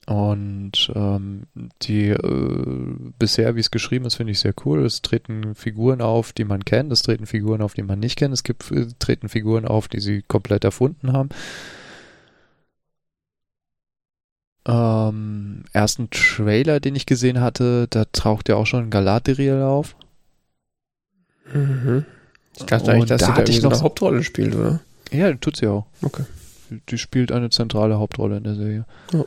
Und ähm, die äh, bisher, wie es geschrieben ist, finde ich sehr cool. Es treten Figuren auf, die man kennt, es treten Figuren auf, die man nicht kennt, es gibt äh, treten Figuren auf, die sie komplett erfunden haben. Ähm, ersten Trailer, den ich gesehen hatte, da taucht ja auch schon Galadriel auf. Mhm. Ich dachte eigentlich, dass da sie da ich noch eine Hauptrolle spielt, oder? Ja, tut sie auch. Okay. Die spielt eine zentrale Hauptrolle in der Serie. Oh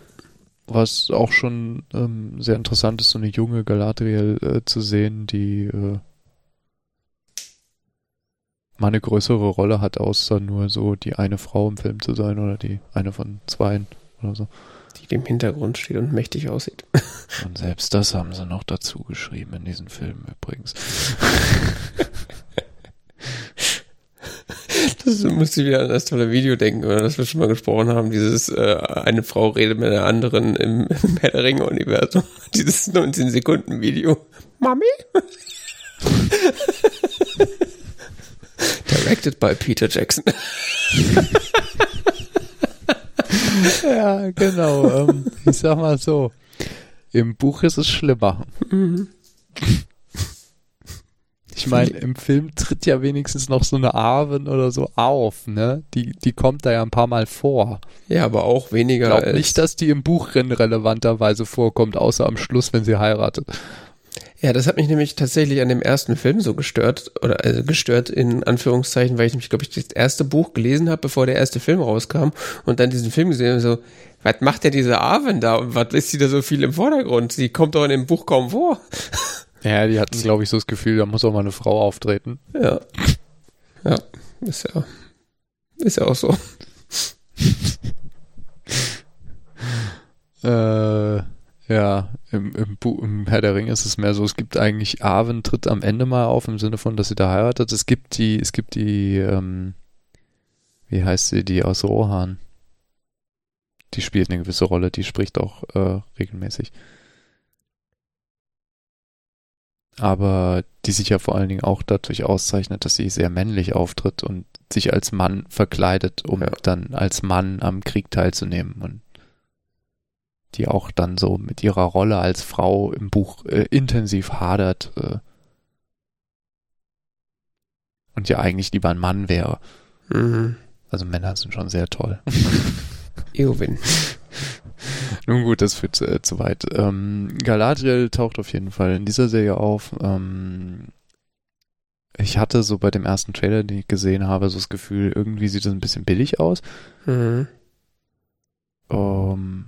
was auch schon ähm, sehr interessant ist, so eine junge Galadriel äh, zu sehen, die äh, mal eine größere Rolle hat, außer nur so die eine Frau im Film zu sein oder die eine von zweien oder so. Die im Hintergrund steht und mächtig aussieht. Und selbst das haben sie noch dazu geschrieben in diesem Film übrigens. Das musste ich wieder an das tolle Video denken, oder das wir schon mal gesprochen haben, dieses äh, eine Frau redet mit einer anderen im, im Herr der Ringe-Universum. Dieses 19-Sekunden-Video. Mami? Directed by Peter Jackson. ja, genau. Ähm, ich sag mal so. Im Buch ist es schlimmer. Mhm. Ich meine, im Film tritt ja wenigstens noch so eine Arwen oder so auf, ne? Die, die kommt da ja ein paar Mal vor. Ja, aber auch weniger. Ich glaube nicht, dass die im Buch relevanterweise vorkommt, außer am Schluss, wenn sie heiratet. Ja, das hat mich nämlich tatsächlich an dem ersten Film so gestört, oder also gestört in Anführungszeichen, weil ich nämlich, glaube ich, das erste Buch gelesen habe, bevor der erste Film rauskam und dann diesen Film gesehen habe, so, was macht denn diese Arwen da und was ist sie da so viel im Vordergrund? Sie kommt doch in dem Buch kaum vor. Ja, die hatten, glaube ich, so das Gefühl, da muss auch mal eine Frau auftreten. Ja. Ja, ist ja, ist ja auch so. äh, ja, im, im, im Herr der Ringe ist es mehr so, es gibt eigentlich, Arwen tritt am Ende mal auf, im Sinne von, dass sie da heiratet. Es gibt die, es gibt die, ähm, wie heißt sie, die aus Rohan. Die spielt eine gewisse Rolle, die spricht auch äh, regelmäßig aber die sich ja vor allen Dingen auch dadurch auszeichnet, dass sie sehr männlich auftritt und sich als Mann verkleidet, um ja. dann als Mann am Krieg teilzunehmen und die auch dann so mit ihrer Rolle als Frau im Buch äh, intensiv hadert äh, und ja eigentlich lieber ein Mann wäre. Mhm. Also Männer sind schon sehr toll. Eowyn. Nun gut, das führt äh, zu weit. Ähm, Galadriel taucht auf jeden Fall in dieser Serie auf. Ähm, ich hatte so bei dem ersten Trailer, den ich gesehen habe, so das Gefühl, irgendwie sieht das ein bisschen billig aus. Mhm. Ähm,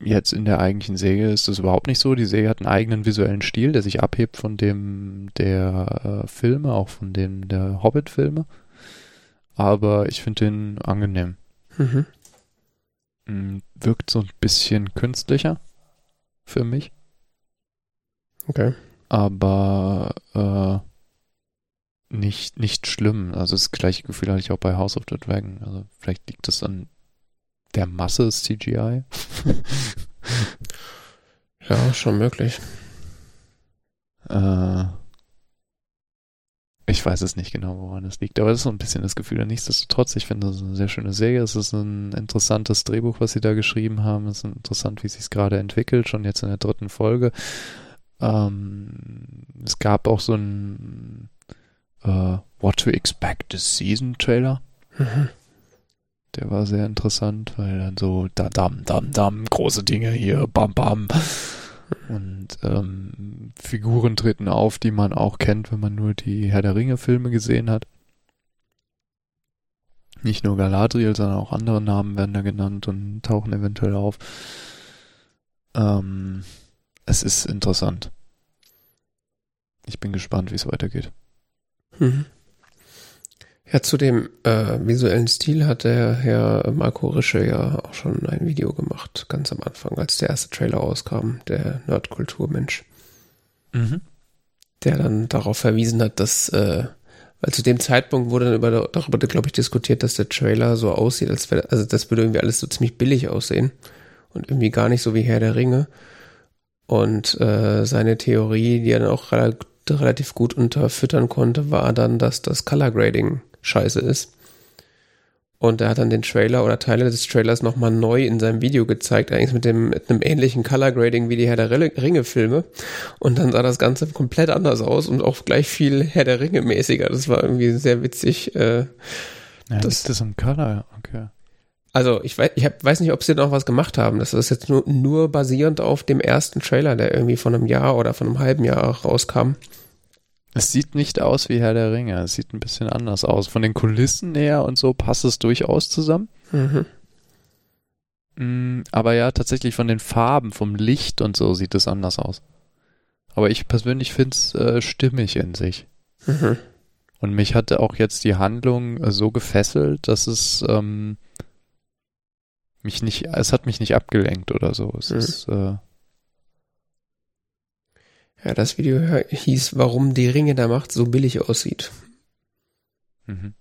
jetzt in der eigentlichen Serie ist das überhaupt nicht so. Die Serie hat einen eigenen visuellen Stil, der sich abhebt von dem der äh, Filme, auch von dem der Hobbit-Filme. Aber ich finde den angenehm. Mhm. Mm, wirkt so ein bisschen künstlicher für mich. Okay. Aber äh, nicht, nicht schlimm. Also das gleiche Gefühl hatte ich auch bei House of the Dragon. Also vielleicht liegt das an der Masse des CGI. ja, schon möglich. Äh, ich weiß es nicht genau, woran es liegt, aber das ist so ein bisschen das Gefühl. Nichtsdestotrotz, ich finde das eine sehr schöne Serie. Es ist ein interessantes Drehbuch, was sie da geschrieben haben. Es ist interessant, wie sich es gerade entwickelt, schon jetzt in der dritten Folge. Ähm, es gab auch so ein uh, What to Expect this Season Trailer. Mhm. Der war sehr interessant, weil dann so da dam dam dam große Dinge hier bam bam und ähm, Figuren treten auf, die man auch kennt, wenn man nur die Herr der Ringe-Filme gesehen hat. Nicht nur Galadriel, sondern auch andere Namen werden da genannt und tauchen eventuell auf. Ähm, es ist interessant. Ich bin gespannt, wie es weitergeht. Mhm. Ja, zu dem äh, visuellen Stil hat der Herr Marco Rische ja auch schon ein Video gemacht, ganz am Anfang, als der erste Trailer rauskam, der Nerdkulturmensch. Mhm. der dann darauf verwiesen hat, dass, äh, weil zu dem Zeitpunkt wurde dann über, darüber, glaube ich, diskutiert, dass der Trailer so aussieht, als wäre, also das würde irgendwie alles so ziemlich billig aussehen und irgendwie gar nicht so wie Herr der Ringe. Und äh, seine Theorie, die er dann auch relativ gut unterfüttern konnte, war dann, dass das Color Grading scheiße ist. Und er hat dann den Trailer oder Teile des Trailers nochmal neu in seinem Video gezeigt, eigentlich mit, dem, mit einem ähnlichen Color Grading wie die Herr der Ringe-Filme. Und dann sah das Ganze komplett anders aus und auch gleich viel Herr der Ringe-mäßiger. Das war irgendwie sehr witzig. Äh, ja, das, das ist ein Color, okay. Also ich weiß, ich hab, weiß nicht, ob sie noch was gemacht haben. Das ist jetzt nur, nur basierend auf dem ersten Trailer, der irgendwie von einem Jahr oder von einem halben Jahr rauskam. Es sieht nicht aus wie Herr der Ringe. Es sieht ein bisschen anders aus. Von den Kulissen her und so passt es durchaus zusammen. Mhm. Mm, aber ja, tatsächlich von den Farben, vom Licht und so sieht es anders aus. Aber ich persönlich finde es äh, stimmig in sich. Mhm. Und mich hatte auch jetzt die Handlung äh, so gefesselt, dass es ähm, mich nicht, es hat mich nicht abgelenkt oder so. Es mhm. ist, äh, ja, das Video hieß, warum die Ringe der Macht so billig aussieht. Mhm.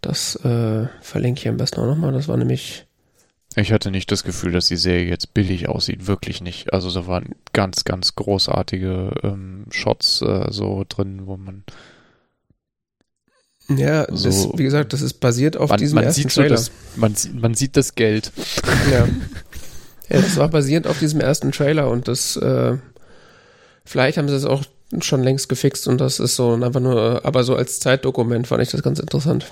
Das äh, verlinke ich am besten auch nochmal. Das war nämlich. Ich hatte nicht das Gefühl, dass die Serie jetzt billig aussieht. Wirklich nicht. Also da waren ganz, ganz großartige ähm, Shots äh, so drin, wo man ja, so, das, wie gesagt, das ist basiert auf man, diesem man ersten sieht Trailer. So das, man, man sieht das Geld. Ja. ja, das war basierend auf diesem ersten Trailer und das, äh, vielleicht haben sie es auch schon längst gefixt und das ist so einfach nur, aber so als Zeitdokument fand ich das ganz interessant.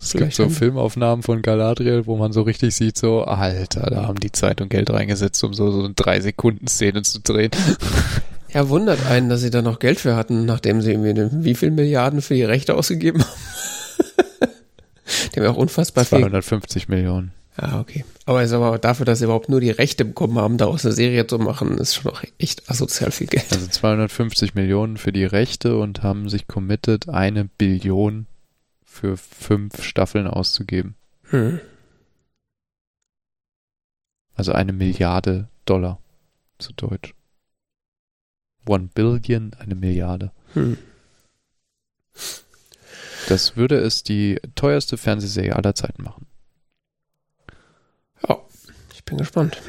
Es Vielleicht gibt so Filmaufnahmen von Galadriel, wo man so richtig sieht, so, Alter, da haben die Zeit und Geld reingesetzt, um so, so eine drei Sekunden Szene zu drehen. Ja, wundert einen, dass sie da noch Geld für hatten, nachdem sie irgendwie wie viel Milliarden für die Rechte ausgegeben haben. die haben ja auch unfassbar 250 viel. Millionen. Ja, okay. Aber ist aber dafür, dass sie überhaupt nur die Rechte bekommen haben, daraus eine Serie zu machen, ist schon noch echt asozial viel Geld. Also 250 Millionen für die Rechte und haben sich committed, eine Billion für fünf Staffeln auszugeben. Hm. Also eine Milliarde Dollar zu Deutsch. One Billion, eine Milliarde. Hm. Das würde es die teuerste Fernsehserie aller Zeiten machen. Ich bin gespannt.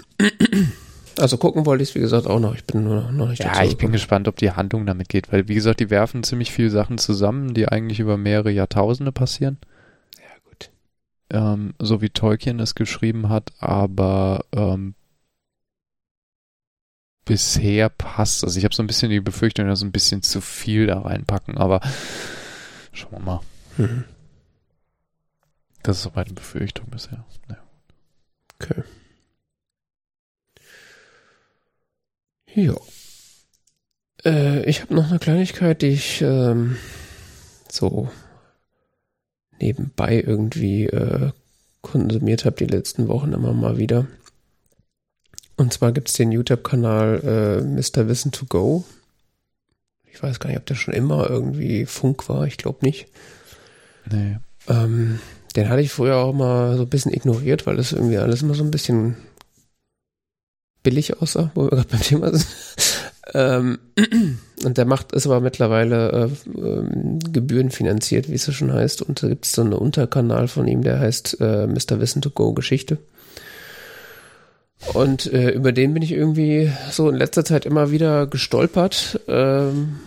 Also gucken wollte ich es, wie gesagt, auch noch. Ich bin nur noch nicht Ja, ich bin gespannt, ob die Handlung damit geht, weil, wie gesagt, die werfen ziemlich viele Sachen zusammen, die eigentlich über mehrere Jahrtausende passieren. Ja, gut. Ähm, so wie Tolkien es geschrieben hat, aber ähm, bisher passt. Also ich habe so ein bisschen die Befürchtung, dass ein bisschen zu viel da reinpacken, aber schauen wir mal. Mhm. Das ist so meine Befürchtung bisher. Ja. Okay. Ja. Äh, ich habe noch eine Kleinigkeit, die ich ähm, so nebenbei irgendwie äh, konsumiert habe die letzten Wochen immer mal wieder. Und zwar gibt es den YouTube-Kanal äh, Mr. Wissen to Go. Ich weiß gar nicht, ob der schon immer irgendwie Funk war. Ich glaube nicht. Nee. Ähm, den hatte ich früher auch mal so ein bisschen ignoriert, weil das irgendwie alles immer so ein bisschen billig aussah, wo wir gerade beim Thema sind. ähm, und der macht ist aber mittlerweile äh, äh, gebührenfinanziert, wie es so schon heißt. Und da gibt es so einen Unterkanal von ihm, der heißt äh, Mr. Wissen to Go Geschichte. Und äh, über den bin ich irgendwie so in letzter Zeit immer wieder gestolpert, ähm,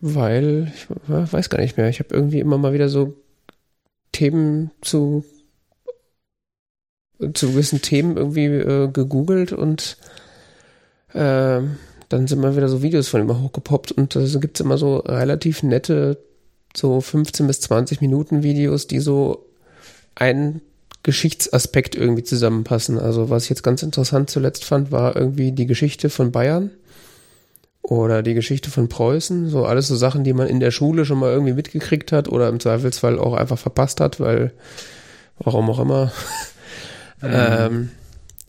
weil ich weiß gar nicht mehr. Ich habe irgendwie immer mal wieder so Themen zu zu gewissen Themen irgendwie äh, gegoogelt und äh, dann sind mal wieder so Videos von ihm hochgepoppt und da gibt es immer so relativ nette, so 15 bis 20 Minuten Videos, die so einen Geschichtsaspekt irgendwie zusammenpassen. Also was ich jetzt ganz interessant zuletzt fand, war irgendwie die Geschichte von Bayern oder die Geschichte von Preußen. So alles so Sachen, die man in der Schule schon mal irgendwie mitgekriegt hat oder im Zweifelsfall auch einfach verpasst hat, weil warum auch immer. Ähm,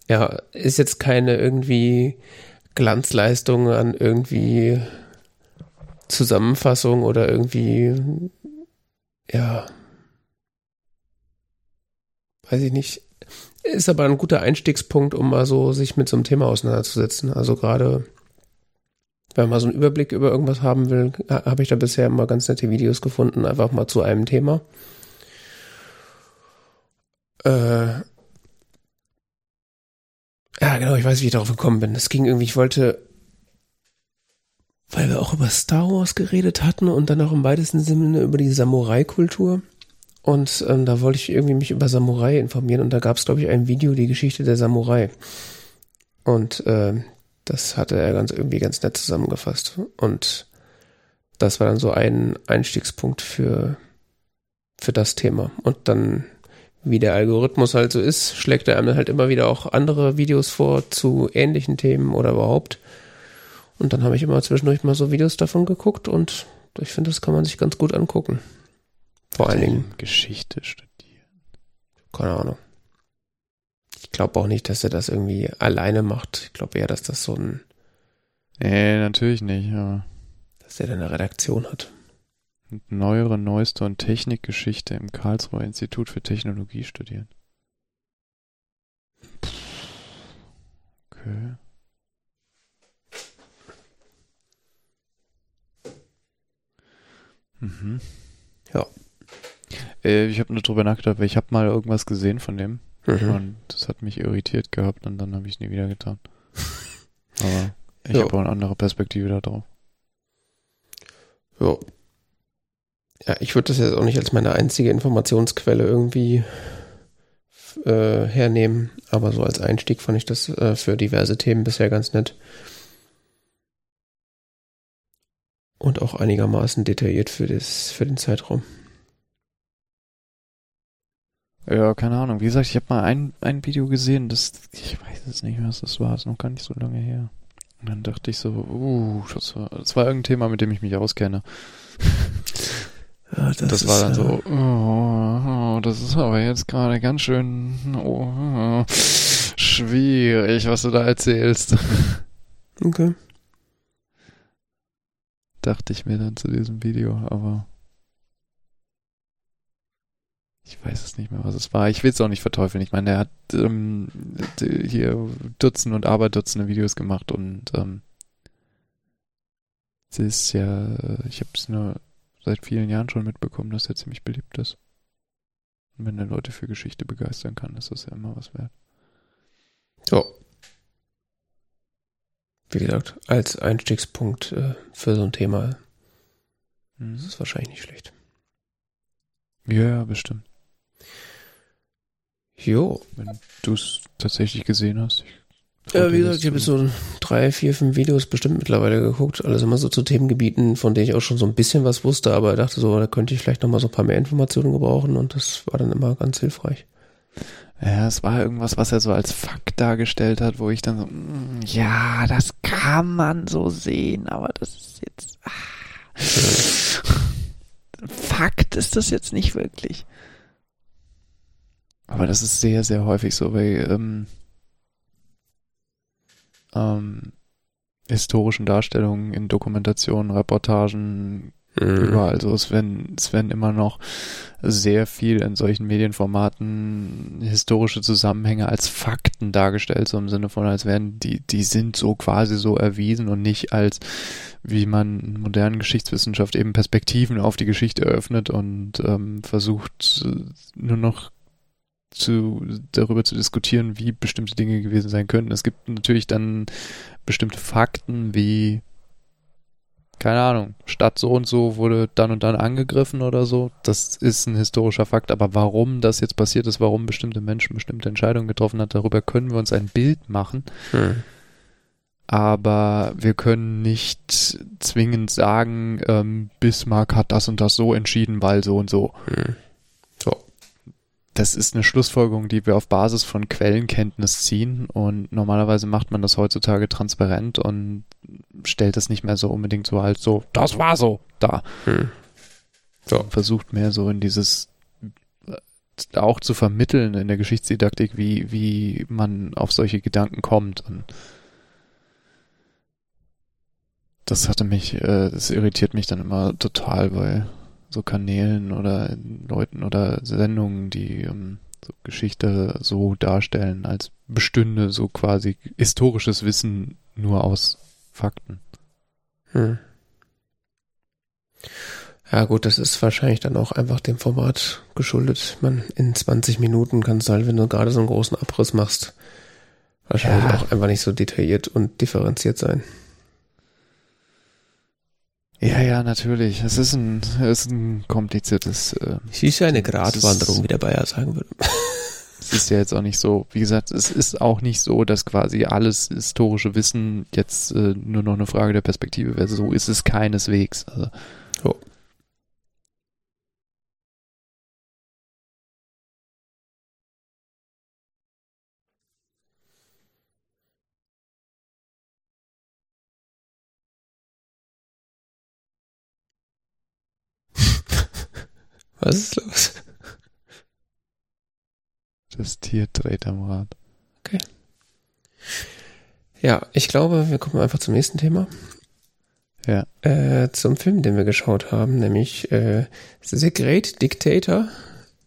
ja, ist jetzt keine irgendwie Glanzleistung an irgendwie Zusammenfassung oder irgendwie ja weiß ich nicht, ist aber ein guter Einstiegspunkt, um mal so sich mit so einem Thema auseinanderzusetzen. Also gerade Wenn man so einen Überblick über irgendwas haben will, habe ich da bisher immer ganz nette Videos gefunden, einfach mal zu einem Thema. Äh, ja, genau, ich weiß, wie ich darauf gekommen bin. Es ging irgendwie, ich wollte, weil wir auch über Star Wars geredet hatten und dann auch im weitesten Sinne über die Samurai-Kultur. Und ähm, da wollte ich irgendwie mich über Samurai informieren und da gab es, glaube ich, ein Video, die Geschichte der Samurai. Und äh, das hatte er ganz irgendwie ganz nett zusammengefasst. Und das war dann so ein Einstiegspunkt für, für das Thema. Und dann wie der Algorithmus halt so ist, schlägt er einem halt immer wieder auch andere Videos vor zu ähnlichen Themen oder überhaupt. Und dann habe ich immer zwischendurch mal so Videos davon geguckt und ich finde, das kann man sich ganz gut angucken. Vor allen Dingen. Geschichte studieren. Keine Ahnung. Ich glaube auch nicht, dass er das irgendwie alleine macht. Ich glaube eher, dass das so ein. Nee, natürlich nicht, aber. Dass er da eine Redaktion hat neuere, neueste und Technikgeschichte im Karlsruher Institut für Technologie studieren. Okay. Mhm. Ja. Äh, ich habe nur drüber nachgedacht, weil ich habe mal irgendwas gesehen von dem mhm. und das hat mich irritiert gehabt und dann habe ich es nie wieder getan. Aber ich habe auch eine andere Perspektive da drauf. Ja, ja, ich würde das jetzt auch nicht als meine einzige Informationsquelle irgendwie äh, hernehmen, aber so als Einstieg fand ich das äh, für diverse Themen bisher ganz nett. Und auch einigermaßen detailliert für, das, für den Zeitraum. Ja, keine Ahnung. Wie gesagt, ich habe mal ein, ein Video gesehen, das, ich weiß jetzt nicht, was das war, das ist noch gar nicht so lange her. Und dann dachte ich so, uh, das war, das war irgendein Thema, mit dem ich mich auskenne. Ja, das, das war dann so, oh, oh, das ist aber jetzt gerade ganz schön oh, schwierig, was du da erzählst. Okay. Dachte ich mir dann zu diesem Video, aber ich weiß es nicht mehr, was es war. Ich will es auch nicht verteufeln. Ich meine, er hat ähm, hier Dutzende und Aberdutzende Videos gemacht und ähm, es ist ja, ich habe es nur seit vielen Jahren schon mitbekommen, dass er ziemlich beliebt ist. Und wenn er Leute für Geschichte begeistern kann, ist das ja immer was wert. So. Wie gesagt, als Einstiegspunkt äh, für so ein Thema mhm. ist es wahrscheinlich nicht schlecht. Ja, ja, bestimmt. Jo. Wenn du es tatsächlich gesehen hast. Ich ja, wie gesagt, ich habe so drei, vier, fünf Videos bestimmt mittlerweile geguckt. Alles immer so zu Themengebieten, von denen ich auch schon so ein bisschen was wusste, aber dachte so, da könnte ich vielleicht noch mal so ein paar mehr Informationen gebrauchen und das war dann immer ganz hilfreich. Ja, es war irgendwas, was er so als Fakt dargestellt hat, wo ich dann so, mm, ja, das kann man so sehen, aber das ist jetzt, ah, Fakt ist das jetzt nicht wirklich. Aber das ist sehr, sehr häufig so bei, ähm, ähm, historischen Darstellungen in Dokumentationen, Reportagen, mhm. überall. Also es werden, es werden immer noch sehr viel in solchen Medienformaten historische Zusammenhänge als Fakten dargestellt, so im Sinne von, als wären die, die sind so quasi so erwiesen und nicht als, wie man in modernen Geschichtswissenschaft eben Perspektiven auf die Geschichte eröffnet und ähm, versucht nur noch zu, darüber zu diskutieren, wie bestimmte Dinge gewesen sein könnten. Es gibt natürlich dann bestimmte Fakten wie, keine Ahnung, Stadt so und so wurde dann und dann angegriffen oder so. Das ist ein historischer Fakt, aber warum das jetzt passiert ist, warum bestimmte Menschen bestimmte Entscheidungen getroffen hat, darüber können wir uns ein Bild machen. Hm. Aber wir können nicht zwingend sagen, ähm, Bismarck hat das und das so entschieden, weil so und so. Hm das ist eine Schlussfolgerung, die wir auf Basis von Quellenkenntnis ziehen und normalerweise macht man das heutzutage transparent und stellt das nicht mehr so unbedingt so halt so, das war so, da. Hm. So. Versucht mehr so in dieses äh, auch zu vermitteln in der Geschichtsdidaktik, wie, wie man auf solche Gedanken kommt und das hatte mich, äh, das irritiert mich dann immer total, weil so Kanälen oder Leuten oder Sendungen, die ähm, so Geschichte so darstellen, als bestünde so quasi historisches Wissen nur aus Fakten. Hm. Ja gut, das ist wahrscheinlich dann auch einfach dem Format geschuldet. Man in 20 Minuten kannst du halt, wenn du gerade so einen großen Abriss machst, wahrscheinlich ja. auch einfach nicht so detailliert und differenziert sein. Ja, ja, natürlich. Es ist ein, es ist ein kompliziertes. Äh, es ist ja eine Gratwanderung, wie der Bayer sagen würde. Es ist ja jetzt auch nicht so, wie gesagt, es ist auch nicht so, dass quasi alles historische Wissen jetzt äh, nur noch eine Frage der Perspektive wäre. So ist es keineswegs. Also, oh. Was ist los? Das Tier dreht am Rad. Okay. Ja, ich glaube, wir kommen einfach zum nächsten Thema. Ja. Äh, zum Film, den wir geschaut haben, nämlich äh, The Great Dictator.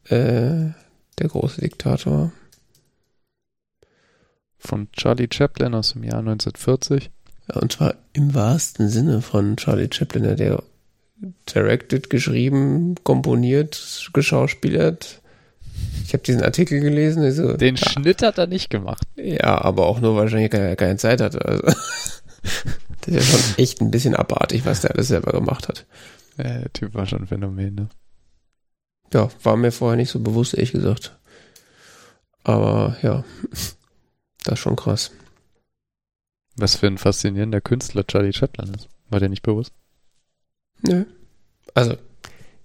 Äh, der große Diktator. Von Charlie Chaplin aus dem Jahr 1940. Ja, und zwar im wahrsten Sinne von Charlie Chaplin, der directed, geschrieben, komponiert, geschauspielert. Ich habe diesen Artikel gelesen. Also, Den ja. Schnitt hat er nicht gemacht. Ja, aber auch nur, weil er keine, keine Zeit hatte. Also, das ist ja schon echt ein bisschen abartig, was der alles selber gemacht hat. Ja, der Typ war schon ein Phänomen, ne? Ja, war mir vorher nicht so bewusst, ehrlich gesagt. Aber ja, das ist schon krass. Was für ein faszinierender Künstler Charlie Chaplin ist. War der nicht bewusst? Nö. Also,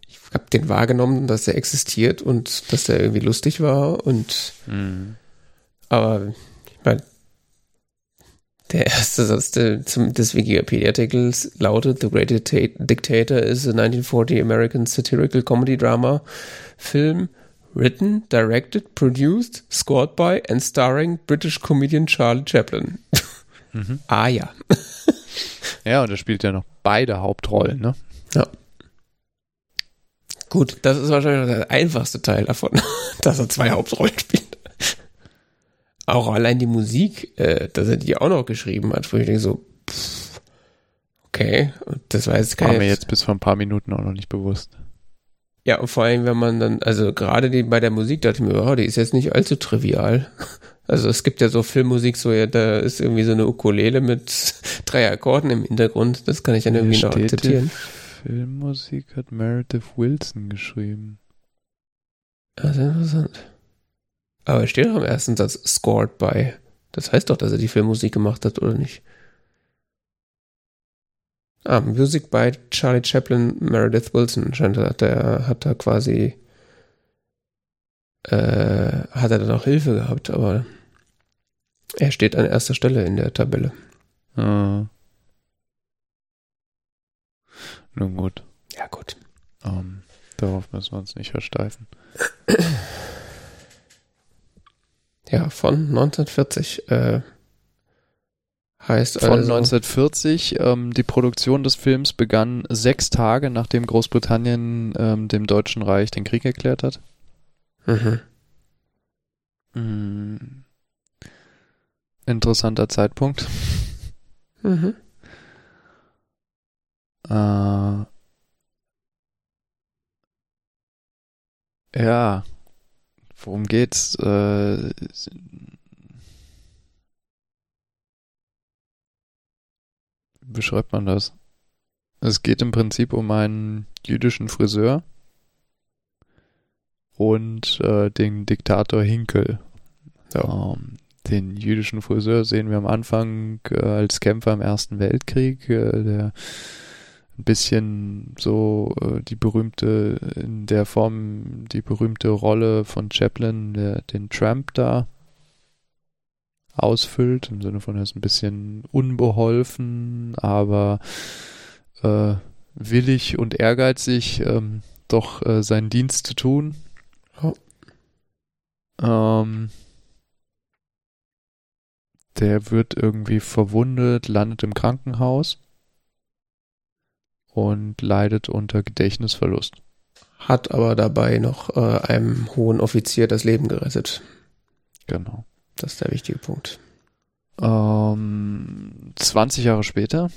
ich habe den wahrgenommen, dass er existiert und dass er irgendwie lustig war und mhm. aber ich meine, der erste Satz des Wikipedia-Artikels lautet The Great Dictator is a 1940 American satirical comedy drama film written, directed, produced, scored by and starring British comedian Charlie Chaplin. Mhm. ah ja. ja, und er spielt ja noch beide Hauptrollen, ne? Ja. Gut, das ist wahrscheinlich der einfachste Teil davon, dass er zwei Hauptrollen spielt. Auch allein die Musik, äh, dass er die auch noch geschrieben hat, wo ich denke so, pff, okay, das war jetzt kein. War mir jetzt bis vor ein paar Minuten auch noch nicht bewusst. Ja, und vor allem, wenn man dann, also gerade die bei der Musik dachte ich mir, oh, die ist jetzt nicht allzu trivial. Also es gibt ja so Filmmusik, so ja, da ist irgendwie so eine Ukulele mit drei Akkorden im Hintergrund. Das kann ich dann irgendwie noch akzeptieren. Filmmusik hat Meredith Wilson geschrieben. Das ist interessant. Aber steht doch im ersten Satz scored by. Das heißt doch, dass er die Filmmusik gemacht hat, oder nicht? Ah, Music by Charlie Chaplin, Meredith Wilson. Scheint, hat er, hat er quasi, äh, hat er dann auch Hilfe gehabt, aber er steht an erster Stelle in der Tabelle. Ah. Nun gut. Ja, gut. Ähm, darauf müssen wir uns nicht versteifen. Ja, von 1940. Äh, heißt Von also, 1940. Ähm, die Produktion des Films begann sechs Tage, nachdem Großbritannien ähm, dem Deutschen Reich den Krieg erklärt hat. Mhm. Mhm. Interessanter Zeitpunkt. Mhm. Äh, ja, worum geht's? Äh, beschreibt man das? Es geht im Prinzip um einen jüdischen Friseur und äh, den Diktator Hinkel. Ja. Ähm, den jüdischen Friseur sehen wir am Anfang äh, als Kämpfer im Ersten Weltkrieg, äh, der ein bisschen so äh, die berühmte, in der Form die berühmte Rolle von Chaplin, der den Tramp da ausfüllt, im Sinne von, er ist ein bisschen unbeholfen, aber äh, willig und ehrgeizig, ähm, doch äh, seinen Dienst zu tun. Oh. Ähm, der wird irgendwie verwundet, landet im Krankenhaus und leidet unter Gedächtnisverlust. Hat aber dabei noch äh, einem hohen Offizier das Leben gerettet. Genau. Das ist der wichtige Punkt. Ähm, 20 Jahre später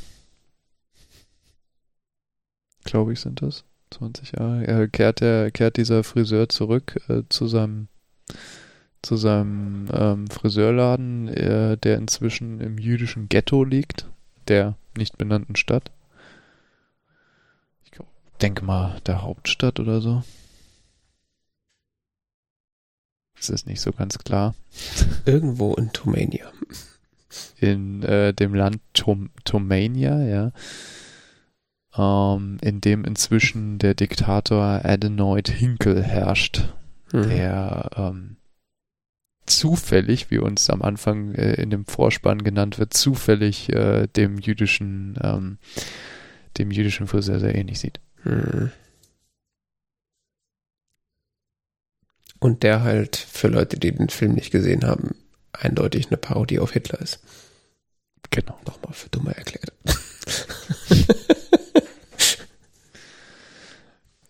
glaube ich, sind das. 20 Jahre. Er kehrt, er, kehrt dieser Friseur zurück äh, zu seinem zu seinem ähm, Friseurladen, äh, der inzwischen im jüdischen Ghetto liegt, der nicht benannten Stadt. Denke mal der Hauptstadt oder so. Das ist nicht so ganz klar. Irgendwo in Tomania. In äh, dem Land Tom Tomania, ja. Ähm, in dem inzwischen der Diktator Adenoid Hinkel herrscht, mhm. der ähm, zufällig, wie uns am Anfang äh, in dem Vorspann genannt wird, zufällig äh, dem jüdischen, ähm, dem jüdischen Friseur sehr ähnlich sieht. Mhm. Und der halt für Leute, die den Film nicht gesehen haben, eindeutig eine Parodie auf Hitler ist. Genau. Nochmal für Dumme erklärt.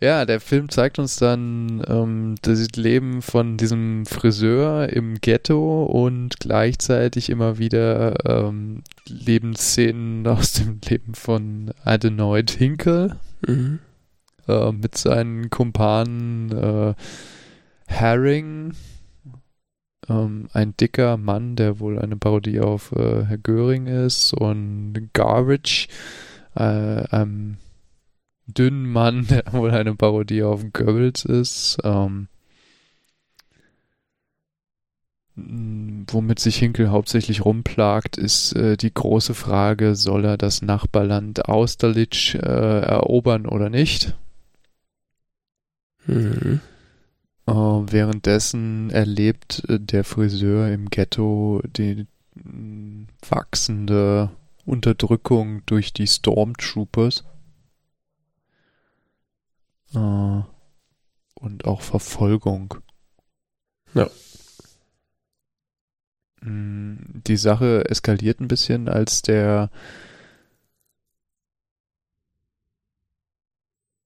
Ja, der Film zeigt uns dann ähm, das Leben von diesem Friseur im Ghetto und gleichzeitig immer wieder ähm, Lebensszenen aus dem Leben von Adenoid Hinkel mhm. äh, mit seinen Kumpanen äh, Herring, ähm, ein dicker Mann, der wohl eine Parodie auf äh, Herr Göring ist und Garbage, äh, einem dünnen Mann, der wohl eine Parodie auf Goebbels ist. Ähm, womit sich Hinkel hauptsächlich rumplagt, ist äh, die große Frage, soll er das Nachbarland Austerlitz äh, erobern oder nicht? Mhm. Äh, währenddessen erlebt äh, der Friseur im Ghetto die wachsende Unterdrückung durch die Stormtroopers äh, und auch Verfolgung. Ja. Mm, die Sache eskaliert ein bisschen, als der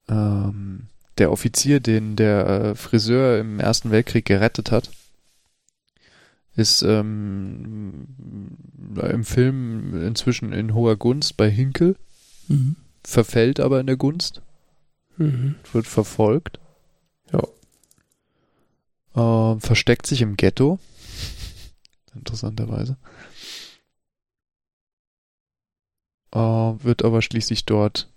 ähm, der Offizier, den der äh, Friseur im Ersten Weltkrieg gerettet hat, ist ähm, im Film inzwischen in hoher Gunst bei Hinkel, mhm. verfällt aber in der Gunst Mhm. Wird verfolgt. Ja. Äh, versteckt sich im Ghetto. Interessanterweise. Äh, wird aber schließlich dort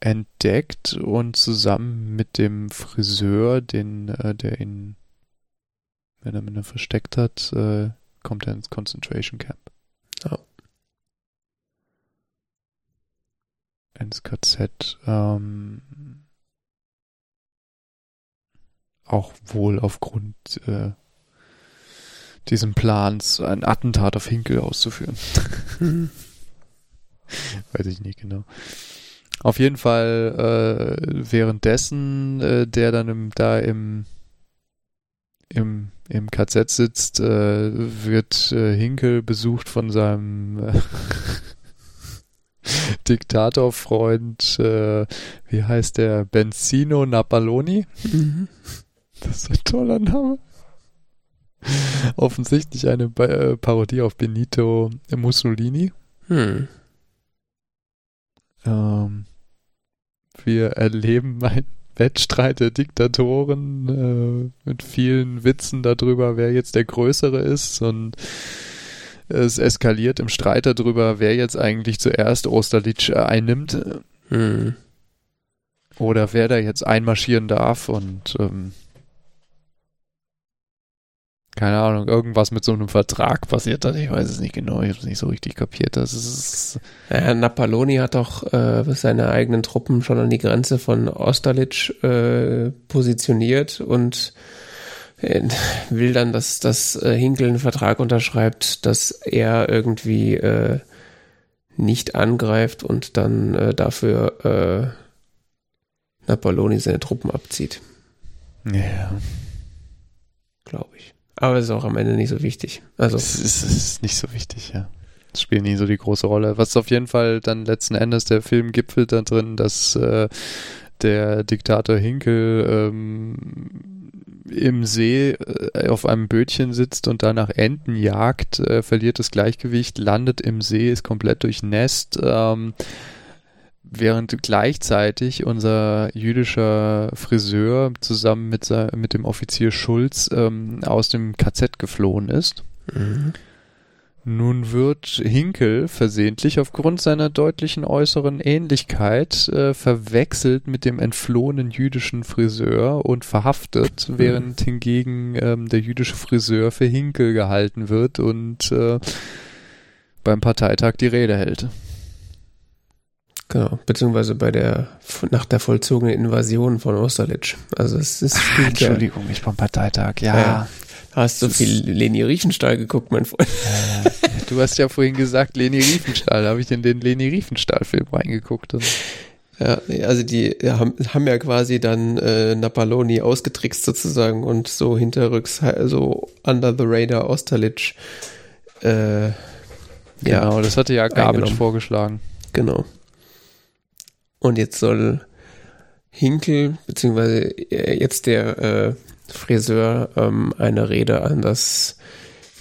entdeckt und zusammen mit dem Friseur, den, äh, der ihn, wenn er ihn versteckt hat, äh, kommt er ins Concentration Camp. Ja. Ins KZ. Ähm, auch wohl aufgrund äh, diesem Plans ein Attentat auf Hinkel auszuführen. Weiß ich nicht genau. Auf jeden Fall äh, währenddessen äh, der dann im, da im im im KZ sitzt, äh, wird äh, Hinkel besucht von seinem äh, Diktatorfreund, äh, wie heißt der, Benzino Napaloni. Mhm. Das ist ein toller Name. Offensichtlich eine äh, Parodie auf Benito Mussolini. Hm. Ähm, wir erleben einen Wettstreit der Diktatoren äh, mit vielen Witzen darüber, wer jetzt der Größere ist und es eskaliert im Streit darüber, wer jetzt eigentlich zuerst Osterlitsch einnimmt. Hm. Oder wer da jetzt einmarschieren darf und ähm, keine Ahnung, irgendwas mit so einem Vertrag passiert hat. Ich weiß es nicht genau, ich habe es nicht so richtig kapiert. Das ist ja, Napaloni hat doch äh, seine eigenen Truppen schon an die Grenze von Austerlitz äh, positioniert und äh, will dann, dass das äh, Hinkel einen Vertrag unterschreibt, dass er irgendwie äh, nicht angreift und dann äh, dafür äh, Napaloni seine Truppen abzieht. Ja. Glaube ich. Aber es ist auch am Ende nicht so wichtig. Also. Es ist, es ist nicht so wichtig, ja. Es spielt nie so die große Rolle. Was auf jeden Fall dann letzten Endes der Film gipfelt da drin, dass äh, der Diktator Hinkel ähm, im See äh, auf einem Bötchen sitzt und danach Enten jagt, äh, verliert das Gleichgewicht, landet im See, ist komplett durchnässt, ähm, während gleichzeitig unser jüdischer Friseur zusammen mit, mit dem Offizier Schulz ähm, aus dem KZ geflohen ist. Mhm. Nun wird Hinkel versehentlich aufgrund seiner deutlichen äußeren Ähnlichkeit äh, verwechselt mit dem entflohenen jüdischen Friseur und verhaftet, mhm. während hingegen ähm, der jüdische Friseur für Hinkel gehalten wird und äh, beim Parteitag die Rede hält. Genau, beziehungsweise bei der nach der vollzogenen Invasion von Austerlitz. Also es ist Ach, Entschuldigung, ich beim Parteitag, ja. ja. Hast du viel Leni Riefenstahl geguckt, mein Freund? Äh, du hast ja vorhin gesagt, Leni Riefenstahl. Da habe ich in den Leni Riefenstahl-Film reingeguckt. Und ja, also die haben, haben ja quasi dann äh, Napaloni ausgetrickst sozusagen und so hinterrücks, so under the radar Austerlitz. Äh, genau, ja, das hatte ja Gabitsch vorgeschlagen. Genau. Und jetzt soll Hinkel, beziehungsweise äh, jetzt der äh, Friseur, ähm, eine Rede an das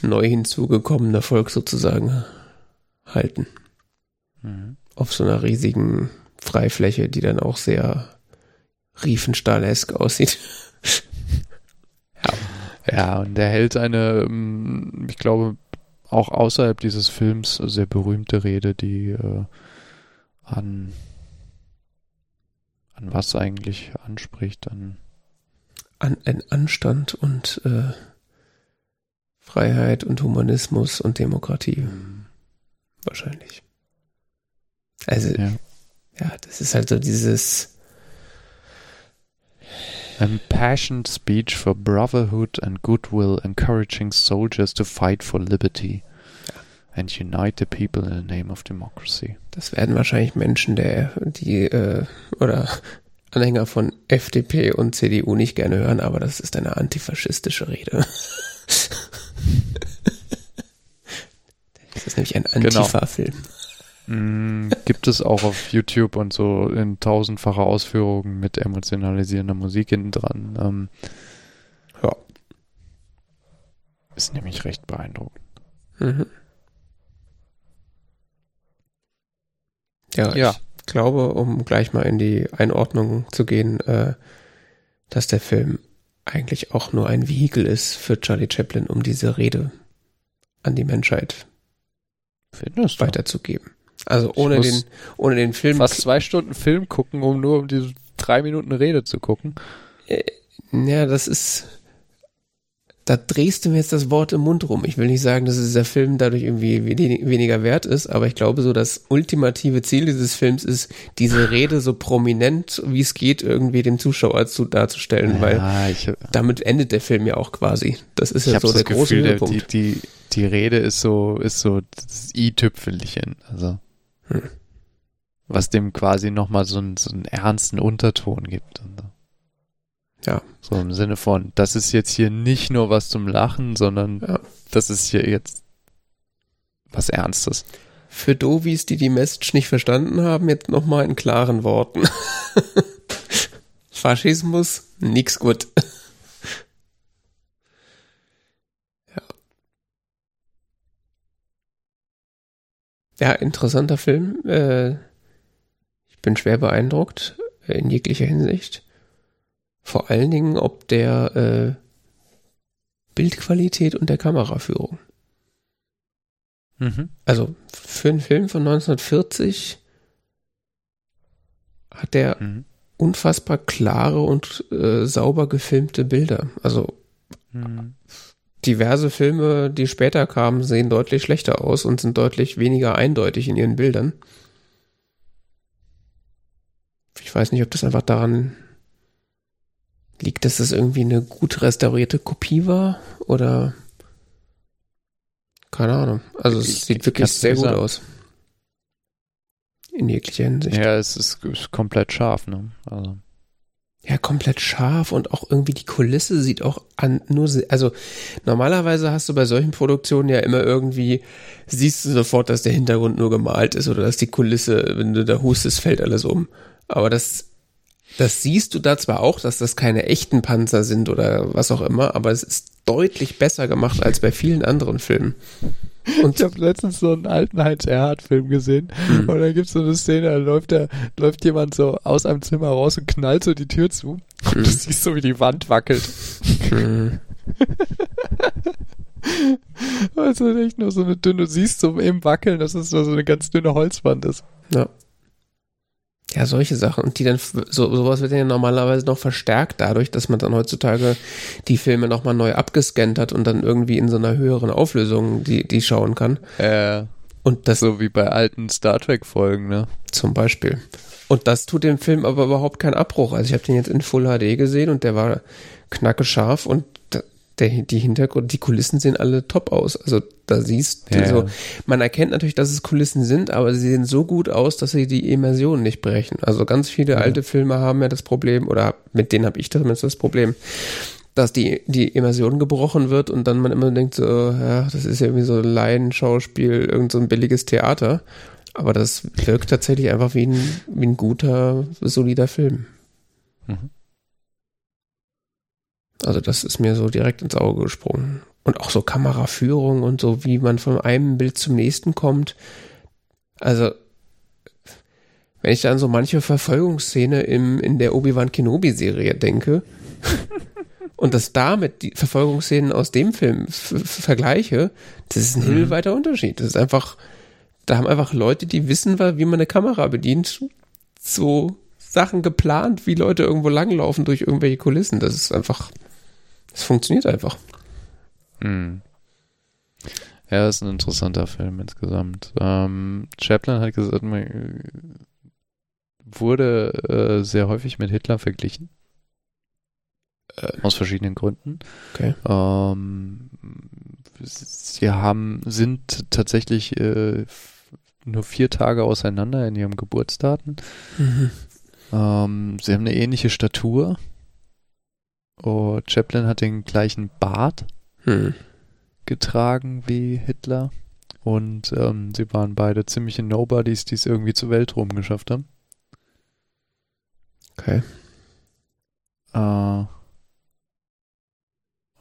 neu hinzugekommene Volk sozusagen halten. Mhm. Auf so einer riesigen Freifläche, die dann auch sehr Riefenstahl-esk aussieht. ja. ja, und er hält eine, ähm, ich glaube, auch außerhalb dieses Films sehr berühmte Rede, die äh, an an was eigentlich anspricht, an, an, an Anstand und äh, Freiheit und Humanismus und Demokratie. Mhm. Wahrscheinlich. Also, ja. ja, das ist halt so dieses Impassioned speech for brotherhood and goodwill, encouraging soldiers to fight for liberty and unite the people in the name of democracy. Das werden wahrscheinlich Menschen, der, die, äh, oder Anhänger von FDP und CDU nicht gerne hören, aber das ist eine antifaschistische Rede. das ist nämlich ein genau. Antifa-Film. Genau. gibt es auch auf YouTube und so in tausendfacher Ausführungen mit emotionalisierender Musik hinten dran. Ähm, ja. Ist nämlich recht beeindruckend. Mhm. Ja, ja. ich glaube, um gleich mal in die Einordnung zu gehen, äh, dass der Film eigentlich auch nur ein Vehikel ist für Charlie Chaplin, um diese Rede an die Menschheit Findest weiterzugeben. Also ohne den, ohne den Film. Fast zwei Stunden Film gucken, um nur um diese drei Minuten Rede zu gucken. Äh, ja, das ist, da drehst du mir jetzt das Wort im Mund rum. Ich will nicht sagen, dass dieser Film dadurch irgendwie weniger wert ist, aber ich glaube so, das ultimative Ziel dieses Films ist, diese Rede so prominent wie es geht irgendwie dem Zuschauer zu darzustellen, ja, weil ich, damit endet der Film ja auch quasi. Das ist ja so der große Gefühl, Höhepunkt. Die, die, die Rede ist so, ist so das i-Tüpfelchen, also. Hm. Was dem quasi nochmal so, einen, so einen ernsten Unterton gibt. Und so. Ja. So im Sinne von, das ist jetzt hier nicht nur was zum Lachen, sondern ja. das ist hier jetzt was Ernstes. Für Dovis, die die Message nicht verstanden haben, jetzt nochmal in klaren Worten. Faschismus, nix gut. ja. Ja, interessanter Film. Äh, ich bin schwer beeindruckt in jeglicher Hinsicht. Vor allen Dingen ob der äh, Bildqualität und der Kameraführung. Mhm. Also für einen Film von 1940 hat der mhm. unfassbar klare und äh, sauber gefilmte Bilder. Also mhm. diverse Filme, die später kamen, sehen deutlich schlechter aus und sind deutlich weniger eindeutig in ihren Bildern. Ich weiß nicht, ob das einfach daran Liegt dass das irgendwie eine gut restaurierte Kopie war? Oder keine Ahnung. Also es ich, sieht wirklich sehr gut aus. In jeglicher Hinsicht. Ja, es ist, ist komplett scharf, ne? Also. Ja, komplett scharf und auch irgendwie die Kulisse sieht auch an, nur, also normalerweise hast du bei solchen Produktionen ja immer irgendwie, siehst du sofort, dass der Hintergrund nur gemalt ist oder dass die Kulisse, wenn du da hustest, fällt alles um. Aber das das siehst du da zwar auch, dass das keine echten Panzer sind oder was auch immer, aber es ist deutlich besser gemacht als bei vielen anderen Filmen. Und ich habe letztens so einen alten Heinz Erhardt-Film gesehen mhm. und da gibt es so eine Szene, da läuft, der, läuft jemand so aus einem Zimmer raus und knallt so die Tür zu und mhm. du siehst so, wie die Wand wackelt. Mhm. also echt nur so eine dünne, du siehst so im Wackeln, dass es nur so eine ganz dünne Holzwand ist. Ja. Ja, solche Sachen. Und die dann, so, sowas wird ja normalerweise noch verstärkt dadurch, dass man dann heutzutage die Filme nochmal neu abgescannt hat und dann irgendwie in so einer höheren Auflösung die, die schauen kann. Äh, und das. So wie bei alten Star Trek-Folgen, ne? Zum Beispiel. Und das tut dem Film aber überhaupt keinen Abbruch. Also ich habe den jetzt in Full HD gesehen und der war knacke scharf und der, die Hintergrund, die Kulissen sehen alle top aus. Also da siehst du ja, so, man erkennt natürlich, dass es Kulissen sind, aber sie sehen so gut aus, dass sie die Immersion nicht brechen. Also ganz viele ja. alte Filme haben ja das Problem, oder mit denen habe ich zumindest das Problem, dass die, die Immersion gebrochen wird und dann man immer denkt, so, ja, das ist ja irgendwie so Laienschauspiel, irgend so ein billiges Theater. Aber das wirkt tatsächlich einfach wie ein, wie ein guter, solider Film. Mhm. Also das ist mir so direkt ins Auge gesprungen. Und auch so Kameraführung und so, wie man von einem Bild zum nächsten kommt. Also, wenn ich dann so manche Verfolgungsszene im, in der Obi-Wan Kenobi-Serie denke und das damit die Verfolgungsszenen aus dem Film vergleiche, das ist ein mhm. himmelweiter Unterschied. Das ist einfach, da haben einfach Leute, die wissen, wie man eine Kamera bedient, so Sachen geplant, wie Leute irgendwo langlaufen durch irgendwelche Kulissen. Das ist einfach es funktioniert einfach. Hm. Ja, ist ein interessanter Film insgesamt. Ähm, Chaplin hat gesagt, man wurde äh, sehr häufig mit Hitler verglichen. Äh, aus verschiedenen Gründen. Okay. Ähm, sie haben, sind tatsächlich äh, nur vier Tage auseinander in ihrem Geburtsdaten. Mhm. Ähm, sie haben eine ähnliche Statur. Oh, Chaplin hat den gleichen Bart hm. getragen wie Hitler. Und ähm, sie waren beide ziemliche Nobodies, die es irgendwie zur Welt rumgeschafft haben. Okay. Äh,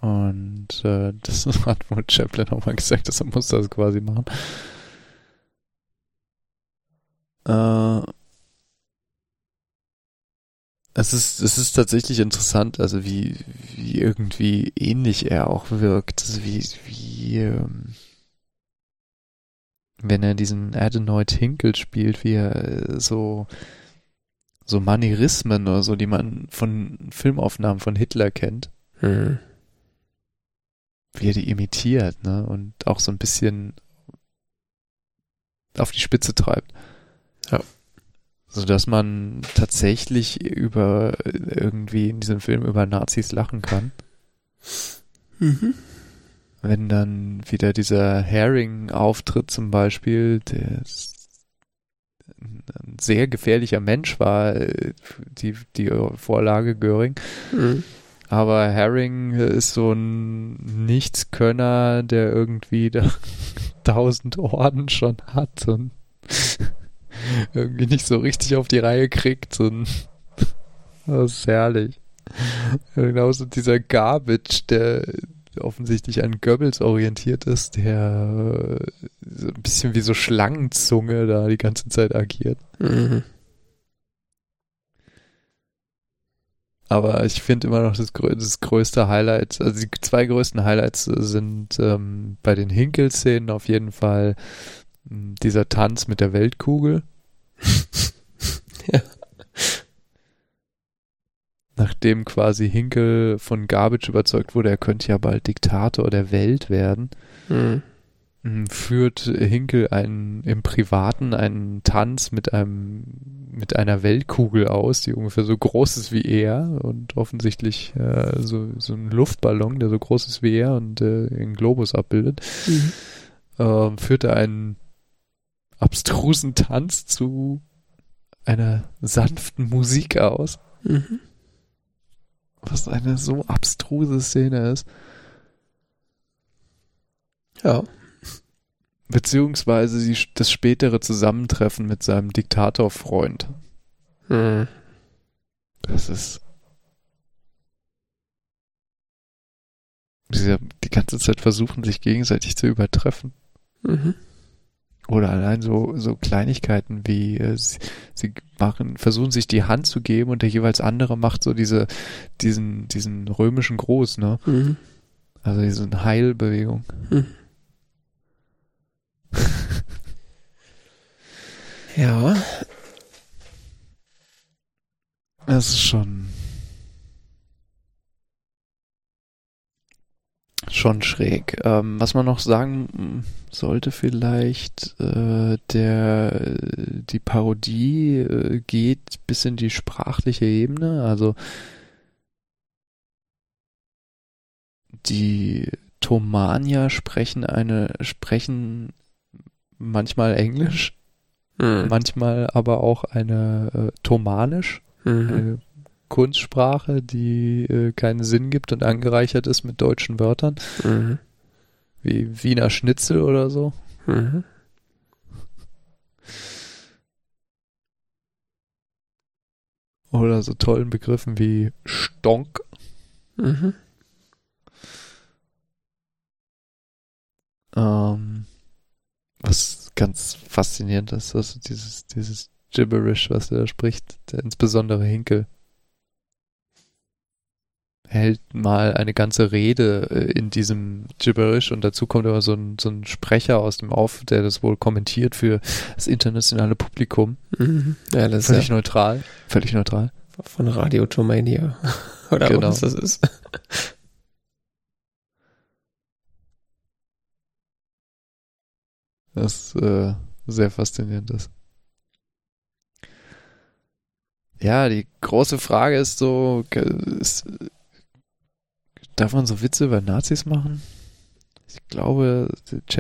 und äh, das hat wohl Chaplin auch mal gesagt, dass er muss das quasi machen. Äh, es ist, es ist tatsächlich interessant, also wie, wie irgendwie ähnlich er auch wirkt. Also wie, wie, ähm, wenn er diesen Adenoid Hinkle spielt, wie er äh, so, so Manierismen oder so, die man von Filmaufnahmen von Hitler kennt. Mhm. Wie er die imitiert, ne? Und auch so ein bisschen auf die Spitze treibt. Ja so dass man tatsächlich über irgendwie in diesem Film über Nazis lachen kann. Mhm. Wenn dann wieder dieser Herring auftritt zum Beispiel, der ein sehr gefährlicher Mensch war, die, die Vorlage Göring. Mhm. Aber Herring ist so ein Nichtskönner, der irgendwie da tausend Orden schon hat und irgendwie nicht so richtig auf die Reihe kriegt. Und das ist herrlich. Genauso dieser Garbage, der offensichtlich an Goebbels orientiert ist, der so ein bisschen wie so Schlangenzunge da die ganze Zeit agiert. Mhm. Aber ich finde immer noch das, das, größte Highlight, also die zwei größten Highlights sind ähm, bei den Hinkel-Szenen auf jeden Fall dieser Tanz mit der Weltkugel. Ja. Nachdem quasi Hinkel von Garbage überzeugt wurde, er könnte ja bald Diktator der Welt werden, mhm. führt Hinkel einen, im Privaten einen Tanz mit einem, mit einer Weltkugel aus, die ungefähr so groß ist wie er und offensichtlich äh, so, so ein Luftballon, der so groß ist wie er und äh, einen Globus abbildet. Mhm. Ähm, führt er einen abstrusen Tanz zu einer sanften Musik aus. Mhm. Was eine so abstruse Szene ist. Ja. Beziehungsweise die, das spätere Zusammentreffen mit seinem Diktatorfreund. Mhm. Das ist. Sie die ganze Zeit versuchen, sich gegenseitig zu übertreffen. Mhm. Oder allein so, so Kleinigkeiten wie äh, sie, sie machen, versuchen sich die Hand zu geben und der jeweils andere macht so diese, diesen, diesen römischen Gruß, ne? Mhm. Also diese Heilbewegung. Mhm. ja. Das ist schon schon schräg. Ähm, was man noch sagen sollte vielleicht, äh, der die Parodie äh, geht bis in die sprachliche Ebene. Also die Tomania sprechen eine sprechen manchmal Englisch, mhm. manchmal aber auch eine äh, Tomanisch, mhm. Kunstsprache, die äh, keinen Sinn gibt und angereichert ist mit deutschen Wörtern. Mhm. Wie Wiener Schnitzel oder so. Mhm. Oder so tollen Begriffen wie Stonk. Mhm. Ähm, was ganz faszinierend ist, also dieses, dieses Gibberish, was er da spricht, der insbesondere Hinkel hält mal eine ganze Rede äh, in diesem Gibberish und dazu kommt aber so ein, so ein Sprecher aus dem Auf, der das wohl kommentiert für das internationale Publikum. Mhm. Ja, das völlig ja neutral. Völlig neutral. Von Radio Tomania. Oder genau. was das ist. Das äh, sehr faszinierend ist. Ja, die große Frage ist so, ist, Darf man so Witze über Nazis machen? Ich glaube,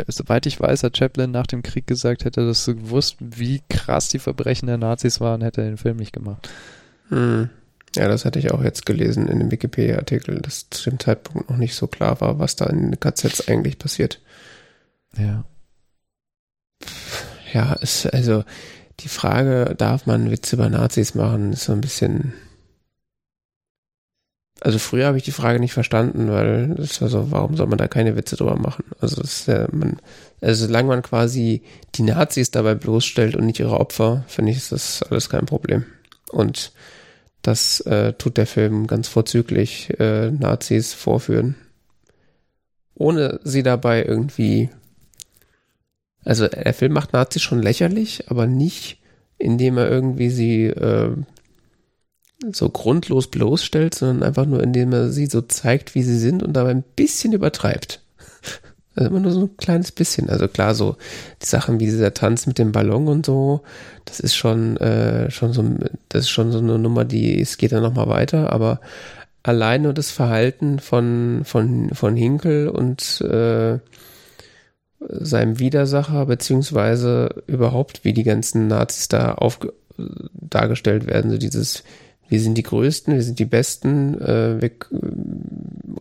soweit ich weiß, hat Chaplin nach dem Krieg gesagt, hätte er das so gewusst, wie krass die Verbrechen der Nazis waren, hätte er den Film nicht gemacht. Hm. Ja, das hatte ich auch jetzt gelesen in dem Wikipedia-Artikel, dass zu dem Zeitpunkt noch nicht so klar war, was da in den KZs eigentlich passiert. Ja. Ja, ist also die Frage, darf man Witze über Nazis machen, ist so ein bisschen also früher habe ich die Frage nicht verstanden, weil es war so, warum soll man da keine Witze drüber machen? Also das ja, man, also solange man quasi die Nazis dabei bloßstellt und nicht ihre Opfer, finde ich, ist das alles kein Problem. Und das äh, tut der Film ganz vorzüglich, äh, Nazis vorführen. Ohne sie dabei irgendwie. Also der Film macht Nazis schon lächerlich, aber nicht, indem er irgendwie sie äh, so grundlos bloßstellt, sondern einfach nur, indem er sie so zeigt, wie sie sind und dabei ein bisschen übertreibt. Also immer nur so ein kleines bisschen. Also klar, so die Sachen wie dieser Tanz mit dem Ballon und so, das ist schon, äh, schon so, das ist schon so eine Nummer, die, es geht dann nochmal weiter, aber allein nur das Verhalten von, von, von Hinkel und äh, seinem Widersacher, beziehungsweise überhaupt, wie die ganzen Nazis da auf, dargestellt werden, so dieses, wir sind die Größten, wir sind die Besten, äh, wir,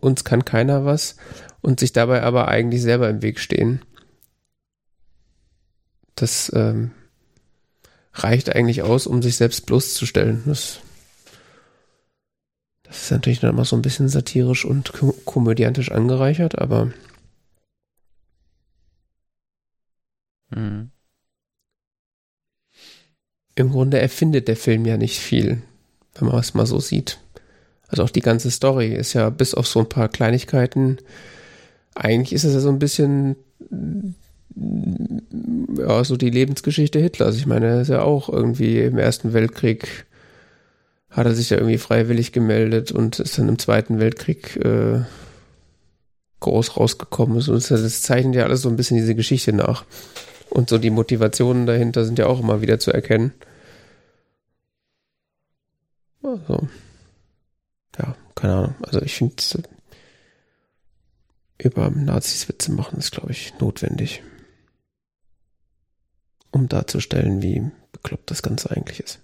uns kann keiner was und sich dabei aber eigentlich selber im Weg stehen. Das ähm, reicht eigentlich aus, um sich selbst bloßzustellen. Das, das ist natürlich dann immer so ein bisschen satirisch und kom komödiantisch angereichert, aber mhm. im Grunde erfindet der Film ja nicht viel wenn man es mal so sieht. Also auch die ganze Story ist ja bis auf so ein paar Kleinigkeiten, eigentlich ist es ja so ein bisschen ja, so die Lebensgeschichte Hitlers. Ich meine, er ist ja auch irgendwie im Ersten Weltkrieg hat er sich ja irgendwie freiwillig gemeldet und ist dann im Zweiten Weltkrieg äh, groß rausgekommen. So, das zeichnet ja alles so ein bisschen diese Geschichte nach. Und so die Motivationen dahinter sind ja auch immer wieder zu erkennen. Also, ja, keine Ahnung. Also ich finde, über Nazis Witze machen ist, glaube ich, notwendig. Um darzustellen, wie bekloppt das Ganze eigentlich ist.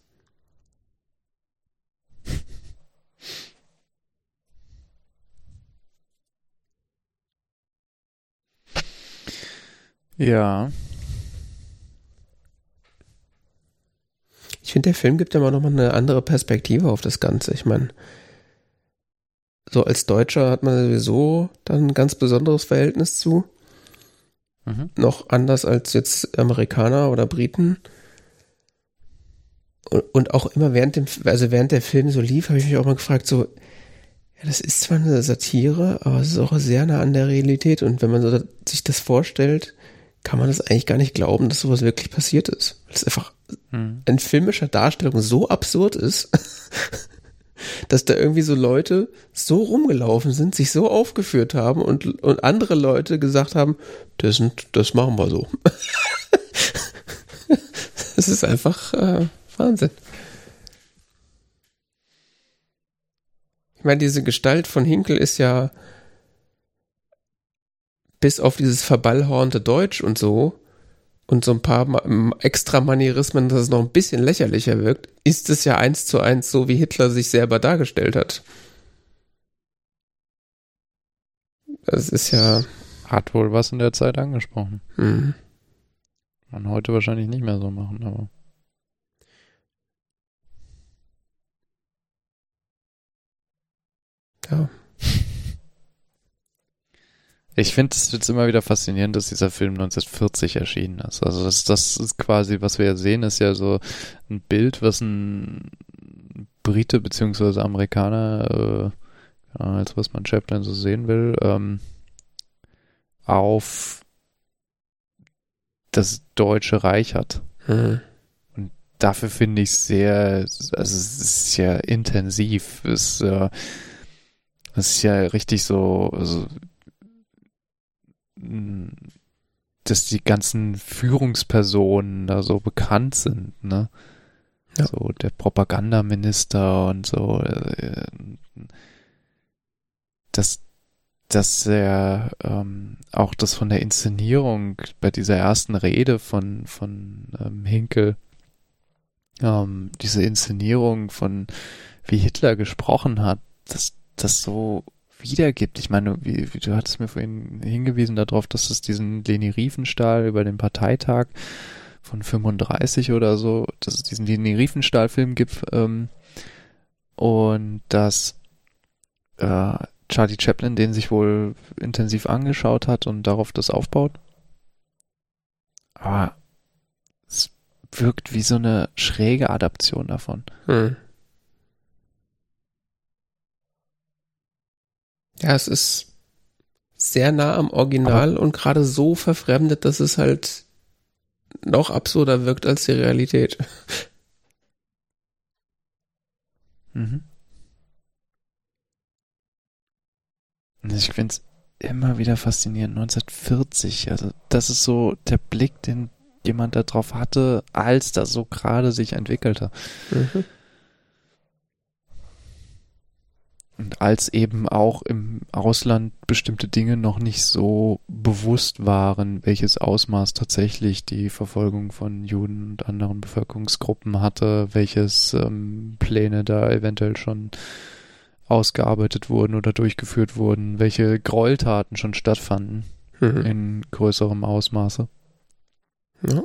Ja, Ich finde, der Film gibt ja immer noch mal eine andere Perspektive auf das Ganze. Ich meine, so als Deutscher hat man sowieso dann ein ganz besonderes Verhältnis zu. mhm. noch anders als jetzt Amerikaner oder Briten. Und, und auch immer während dem, also während der Film so lief, habe ich mich auch mal gefragt, so, ja, das ist zwar eine Satire, aber es ist auch sehr nah an der Realität. Und wenn man so sich das vorstellt, kann man das eigentlich gar nicht glauben, dass sowas wirklich passiert ist. Weil es einfach. In filmischer Darstellung so absurd ist, dass da irgendwie so Leute so rumgelaufen sind, sich so aufgeführt haben und, und andere Leute gesagt haben, das, sind, das machen wir so. das ist einfach äh, Wahnsinn. Ich meine, diese Gestalt von Hinkel ist ja bis auf dieses verballhornte Deutsch und so und so ein paar extra Manierismen, dass es noch ein bisschen lächerlicher wirkt, ist es ja eins zu eins so, wie Hitler sich selber dargestellt hat. Das ist ja. Hat wohl was in der Zeit angesprochen. Mhm. Man heute wahrscheinlich nicht mehr so machen, aber. Ja. Ich finde es jetzt immer wieder faszinierend, dass dieser Film 1940 erschienen ist. Also das, das ist quasi, was wir ja sehen, ist ja so ein Bild, was ein Brite beziehungsweise Amerikaner, äh, als was man Chaplin so sehen will, ähm, auf das Deutsche Reich hat. Hm. Und dafür finde ich sehr, also es ist ja intensiv, es, äh, es ist ja richtig so, also dass die ganzen Führungspersonen da so bekannt sind, ne? Ja. So der Propagandaminister und so. Äh, dass, dass er ähm, auch das von der Inszenierung bei dieser ersten Rede von, von ähm, Hinkel, ähm, diese Inszenierung von wie Hitler gesprochen hat, dass das so wiedergibt. Ich meine, wie, wie, du hattest mir vorhin hingewiesen darauf, dass es diesen Leni Riefenstahl über den Parteitag von 35 oder so, dass es diesen Leni Riefenstahl-Film gibt ähm, und dass äh, Charlie Chaplin den sich wohl intensiv angeschaut hat und darauf das aufbaut. Aber es wirkt wie so eine schräge Adaption davon. Hm. Ja, es ist sehr nah am Original Aber und gerade so verfremdet, dass es halt noch absurder wirkt als die Realität. Mhm. Ich finde es immer wieder faszinierend. 1940, also das ist so der Blick, den jemand da drauf hatte, als das so gerade sich entwickelte. Mhm. Und als eben auch im Ausland bestimmte Dinge noch nicht so bewusst waren, welches Ausmaß tatsächlich die Verfolgung von Juden und anderen Bevölkerungsgruppen hatte, welches ähm, Pläne da eventuell schon ausgearbeitet wurden oder durchgeführt wurden, welche Gräueltaten schon stattfanden mhm. in größerem Ausmaße. Ja.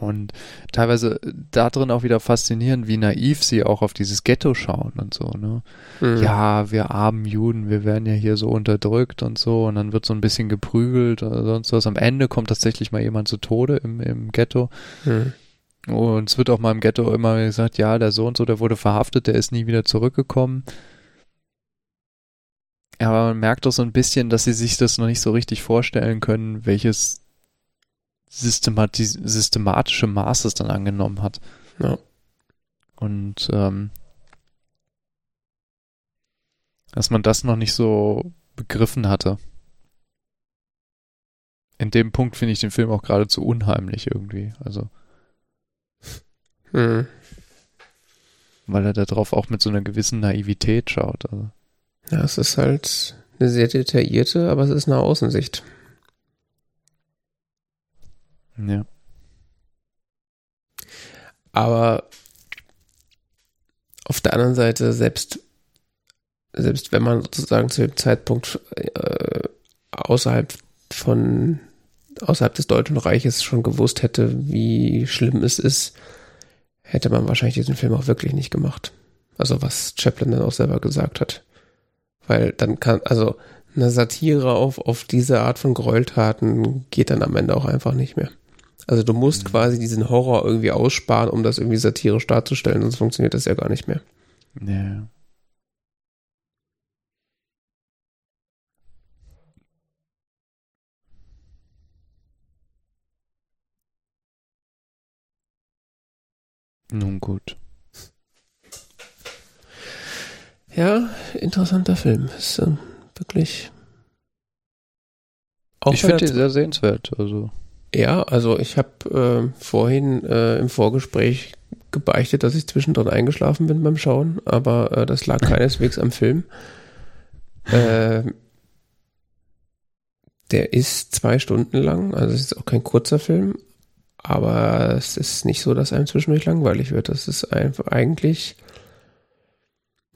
Und teilweise da drin auch wieder faszinierend, wie naiv sie auch auf dieses Ghetto schauen und so, ne? Mhm. Ja, wir armen Juden, wir werden ja hier so unterdrückt und so und dann wird so ein bisschen geprügelt oder sonst was. Am Ende kommt tatsächlich mal jemand zu Tode im, im Ghetto. Mhm. Und es wird auch mal im Ghetto immer gesagt, ja, der so und so, der wurde verhaftet, der ist nie wieder zurückgekommen. Aber man merkt doch so ein bisschen, dass sie sich das noch nicht so richtig vorstellen können, welches systematische Maßes dann angenommen hat. Ja. Und ähm, dass man das noch nicht so begriffen hatte. In dem Punkt finde ich den Film auch geradezu unheimlich irgendwie. Also. Hm. Weil er darauf auch mit so einer gewissen Naivität schaut. Also. Ja, es ist halt eine sehr detaillierte, aber es ist eine Außensicht. Ja. Aber auf der anderen Seite, selbst, selbst wenn man sozusagen zu dem Zeitpunkt äh, außerhalb von außerhalb des Deutschen Reiches schon gewusst hätte, wie schlimm es ist, hätte man wahrscheinlich diesen Film auch wirklich nicht gemacht. Also was Chaplin dann auch selber gesagt hat. Weil dann kann, also eine Satire auf, auf diese Art von Gräueltaten geht dann am Ende auch einfach nicht mehr. Also du musst mhm. quasi diesen Horror irgendwie aussparen, um das irgendwie satirisch darzustellen, sonst funktioniert das ja gar nicht mehr. Ja. Nun gut. Ja, interessanter Film. Ist äh, wirklich. Auch ich finde ihn sehr sehenswert. Also. Ja, also ich habe äh, vorhin äh, im Vorgespräch gebeichtet, dass ich zwischendrin eingeschlafen bin beim Schauen, aber äh, das lag keineswegs am Film. Äh, der ist zwei Stunden lang, also es ist auch kein kurzer Film, aber es ist nicht so, dass einem zwischendurch langweilig wird. Das ist einfach eigentlich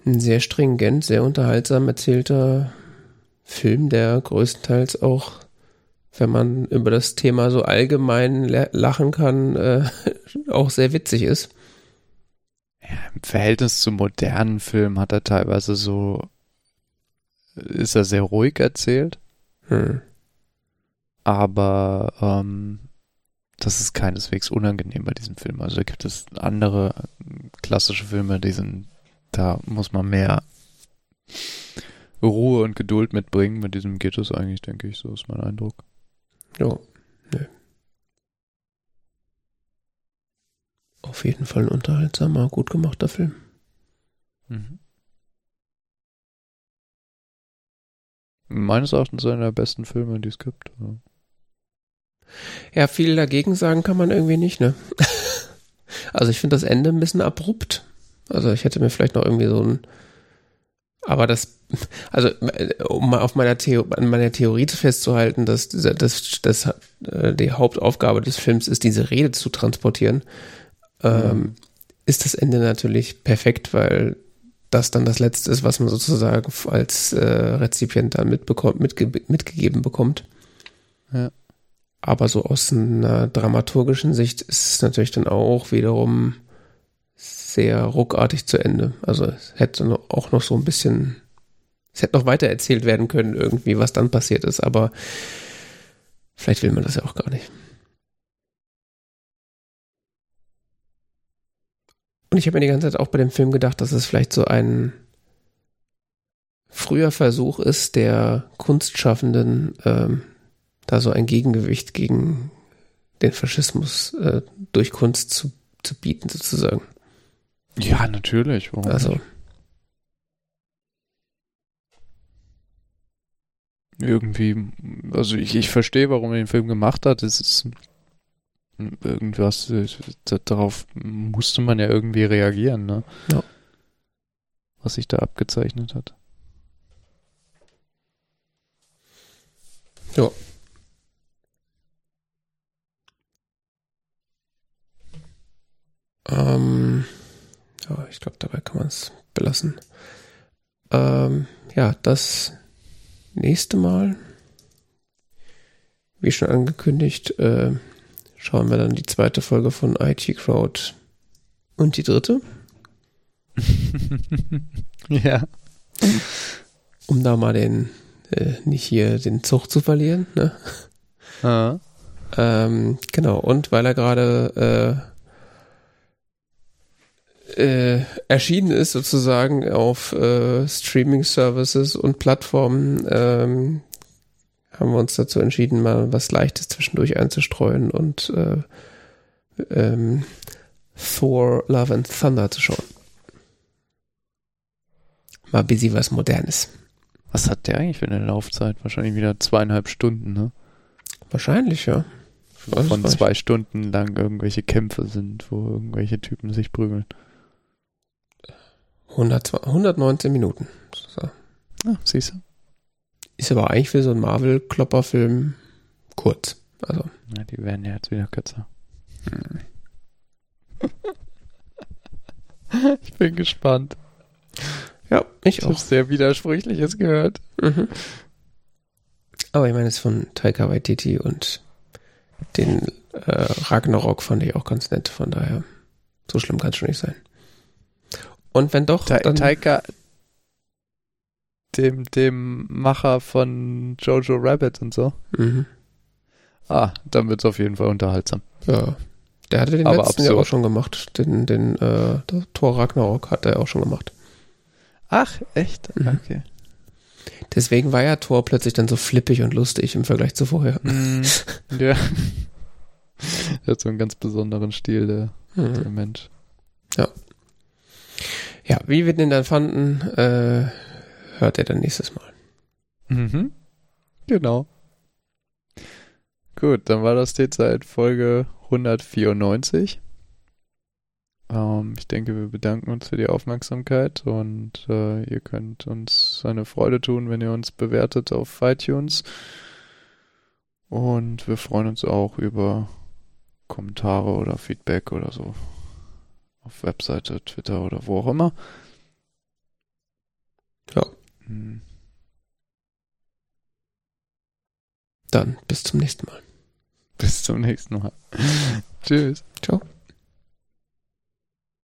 ein sehr stringent, sehr unterhaltsam erzählter Film, der größtenteils auch, wenn man über das Thema so allgemein lachen kann, äh, auch sehr witzig ist. Ja, Im Verhältnis zu modernen Filmen hat er teilweise so, ist er sehr ruhig erzählt. Hm. Aber ähm, das ist keineswegs unangenehm bei diesem Film. Also da gibt es andere klassische Filme, die sind, da muss man mehr Ruhe und Geduld mitbringen. Mit diesem geht es eigentlich, denke ich, so ist mein Eindruck. Ja, ne. Auf jeden Fall ein unterhaltsamer, gut gemachter Film. Mhm. Meines Erachtens einer der besten Filme, die es gibt. Ja. Ja, viel dagegen sagen kann man irgendwie nicht, ne? also ich finde das Ende ein bisschen abrupt. Also ich hätte mir vielleicht noch irgendwie so ein, aber das, also um mal auf meiner, Theo, an meiner Theorie festzuhalten, dass, dass, dass äh, die Hauptaufgabe des Films ist, diese Rede zu transportieren, ähm, mhm. ist das Ende natürlich perfekt, weil das dann das Letzte ist, was man sozusagen als äh, Rezipient dann mitbekommt, mitge mitgegeben bekommt. Ja. Aber so aus einer dramaturgischen Sicht ist es natürlich dann auch wiederum sehr ruckartig zu Ende. Also es hätte auch noch so ein bisschen, es hätte noch weiter erzählt werden können irgendwie, was dann passiert ist, aber vielleicht will man das ja auch gar nicht. Und ich habe mir die ganze Zeit auch bei dem Film gedacht, dass es vielleicht so ein früher Versuch ist, der Kunstschaffenden ähm, da so ein Gegengewicht gegen den Faschismus äh, durch Kunst zu, zu bieten, sozusagen. Ja, natürlich. Warum also. Nicht? Irgendwie, also ich, ich verstehe, warum er den Film gemacht hat. Es ist irgendwas, darauf musste man ja irgendwie reagieren, ne? Ja. Was sich da abgezeichnet hat. Ja. Ähm, ja, ich glaube, dabei kann man es belassen. Ähm, ja, das nächste Mal, wie schon angekündigt, äh, schauen wir dann die zweite Folge von IT Crowd und die dritte. ja. Um da mal den, äh, nicht hier den Zug zu verlieren, ne? Ah. Ähm, genau, und weil er gerade äh, äh, erschienen ist, sozusagen auf äh, Streaming-Services und Plattformen, ähm, haben wir uns dazu entschieden, mal was Leichtes zwischendurch einzustreuen und äh, ähm, Thor Love and Thunder zu schauen. Mal busy was Modernes. Was hat der eigentlich für eine Laufzeit? Wahrscheinlich wieder zweieinhalb Stunden, ne? Wahrscheinlich, ja. Von zwei Stunden lang irgendwelche Kämpfe sind, wo irgendwelche Typen sich prügeln. 100, 119 Minuten. So. Ja, siehst du. Ist aber eigentlich für so einen Marvel-Klopper-Film kurz. Also. Ja, die werden ja jetzt wieder kürzer. Hm. ich bin gespannt. Ja, ich, ich auch. sehr Widersprüchliches gehört. Mhm. Aber ich meine, es ist von Taika Waititi und den äh, Ragnarok fand ich auch ganz nett. Von daher, so schlimm kann es schon nicht sein. Und wenn doch, Ta dann Taika, dem, dem Macher von Jojo Rabbit und so. Mhm. Ah, dann wird es auf jeden Fall unterhaltsam. Ja. Der hatte den Aber letzten ja auch schon gemacht. Den, den äh, Thor Ragnarok hat er auch schon gemacht. Ach, echt? Mhm. Okay. Deswegen war ja Thor plötzlich dann so flippig und lustig im Vergleich zu vorher. Mhm. Ja. er hat so einen ganz besonderen Stil, der, mhm. der Mensch. Ja. Ja, wie wir den dann fanden, äh, hört ihr dann nächstes Mal. Mhm. Genau. Gut, dann war das jetzt seit Folge 194. Ähm, ich denke, wir bedanken uns für die Aufmerksamkeit und äh, ihr könnt uns eine Freude tun, wenn ihr uns bewertet auf iTunes. Und wir freuen uns auch über Kommentare oder Feedback oder so auf Webseite, Twitter oder wo auch immer. Ja. Hm. Dann bis zum nächsten Mal. Bis zum nächsten Mal. Tschüss.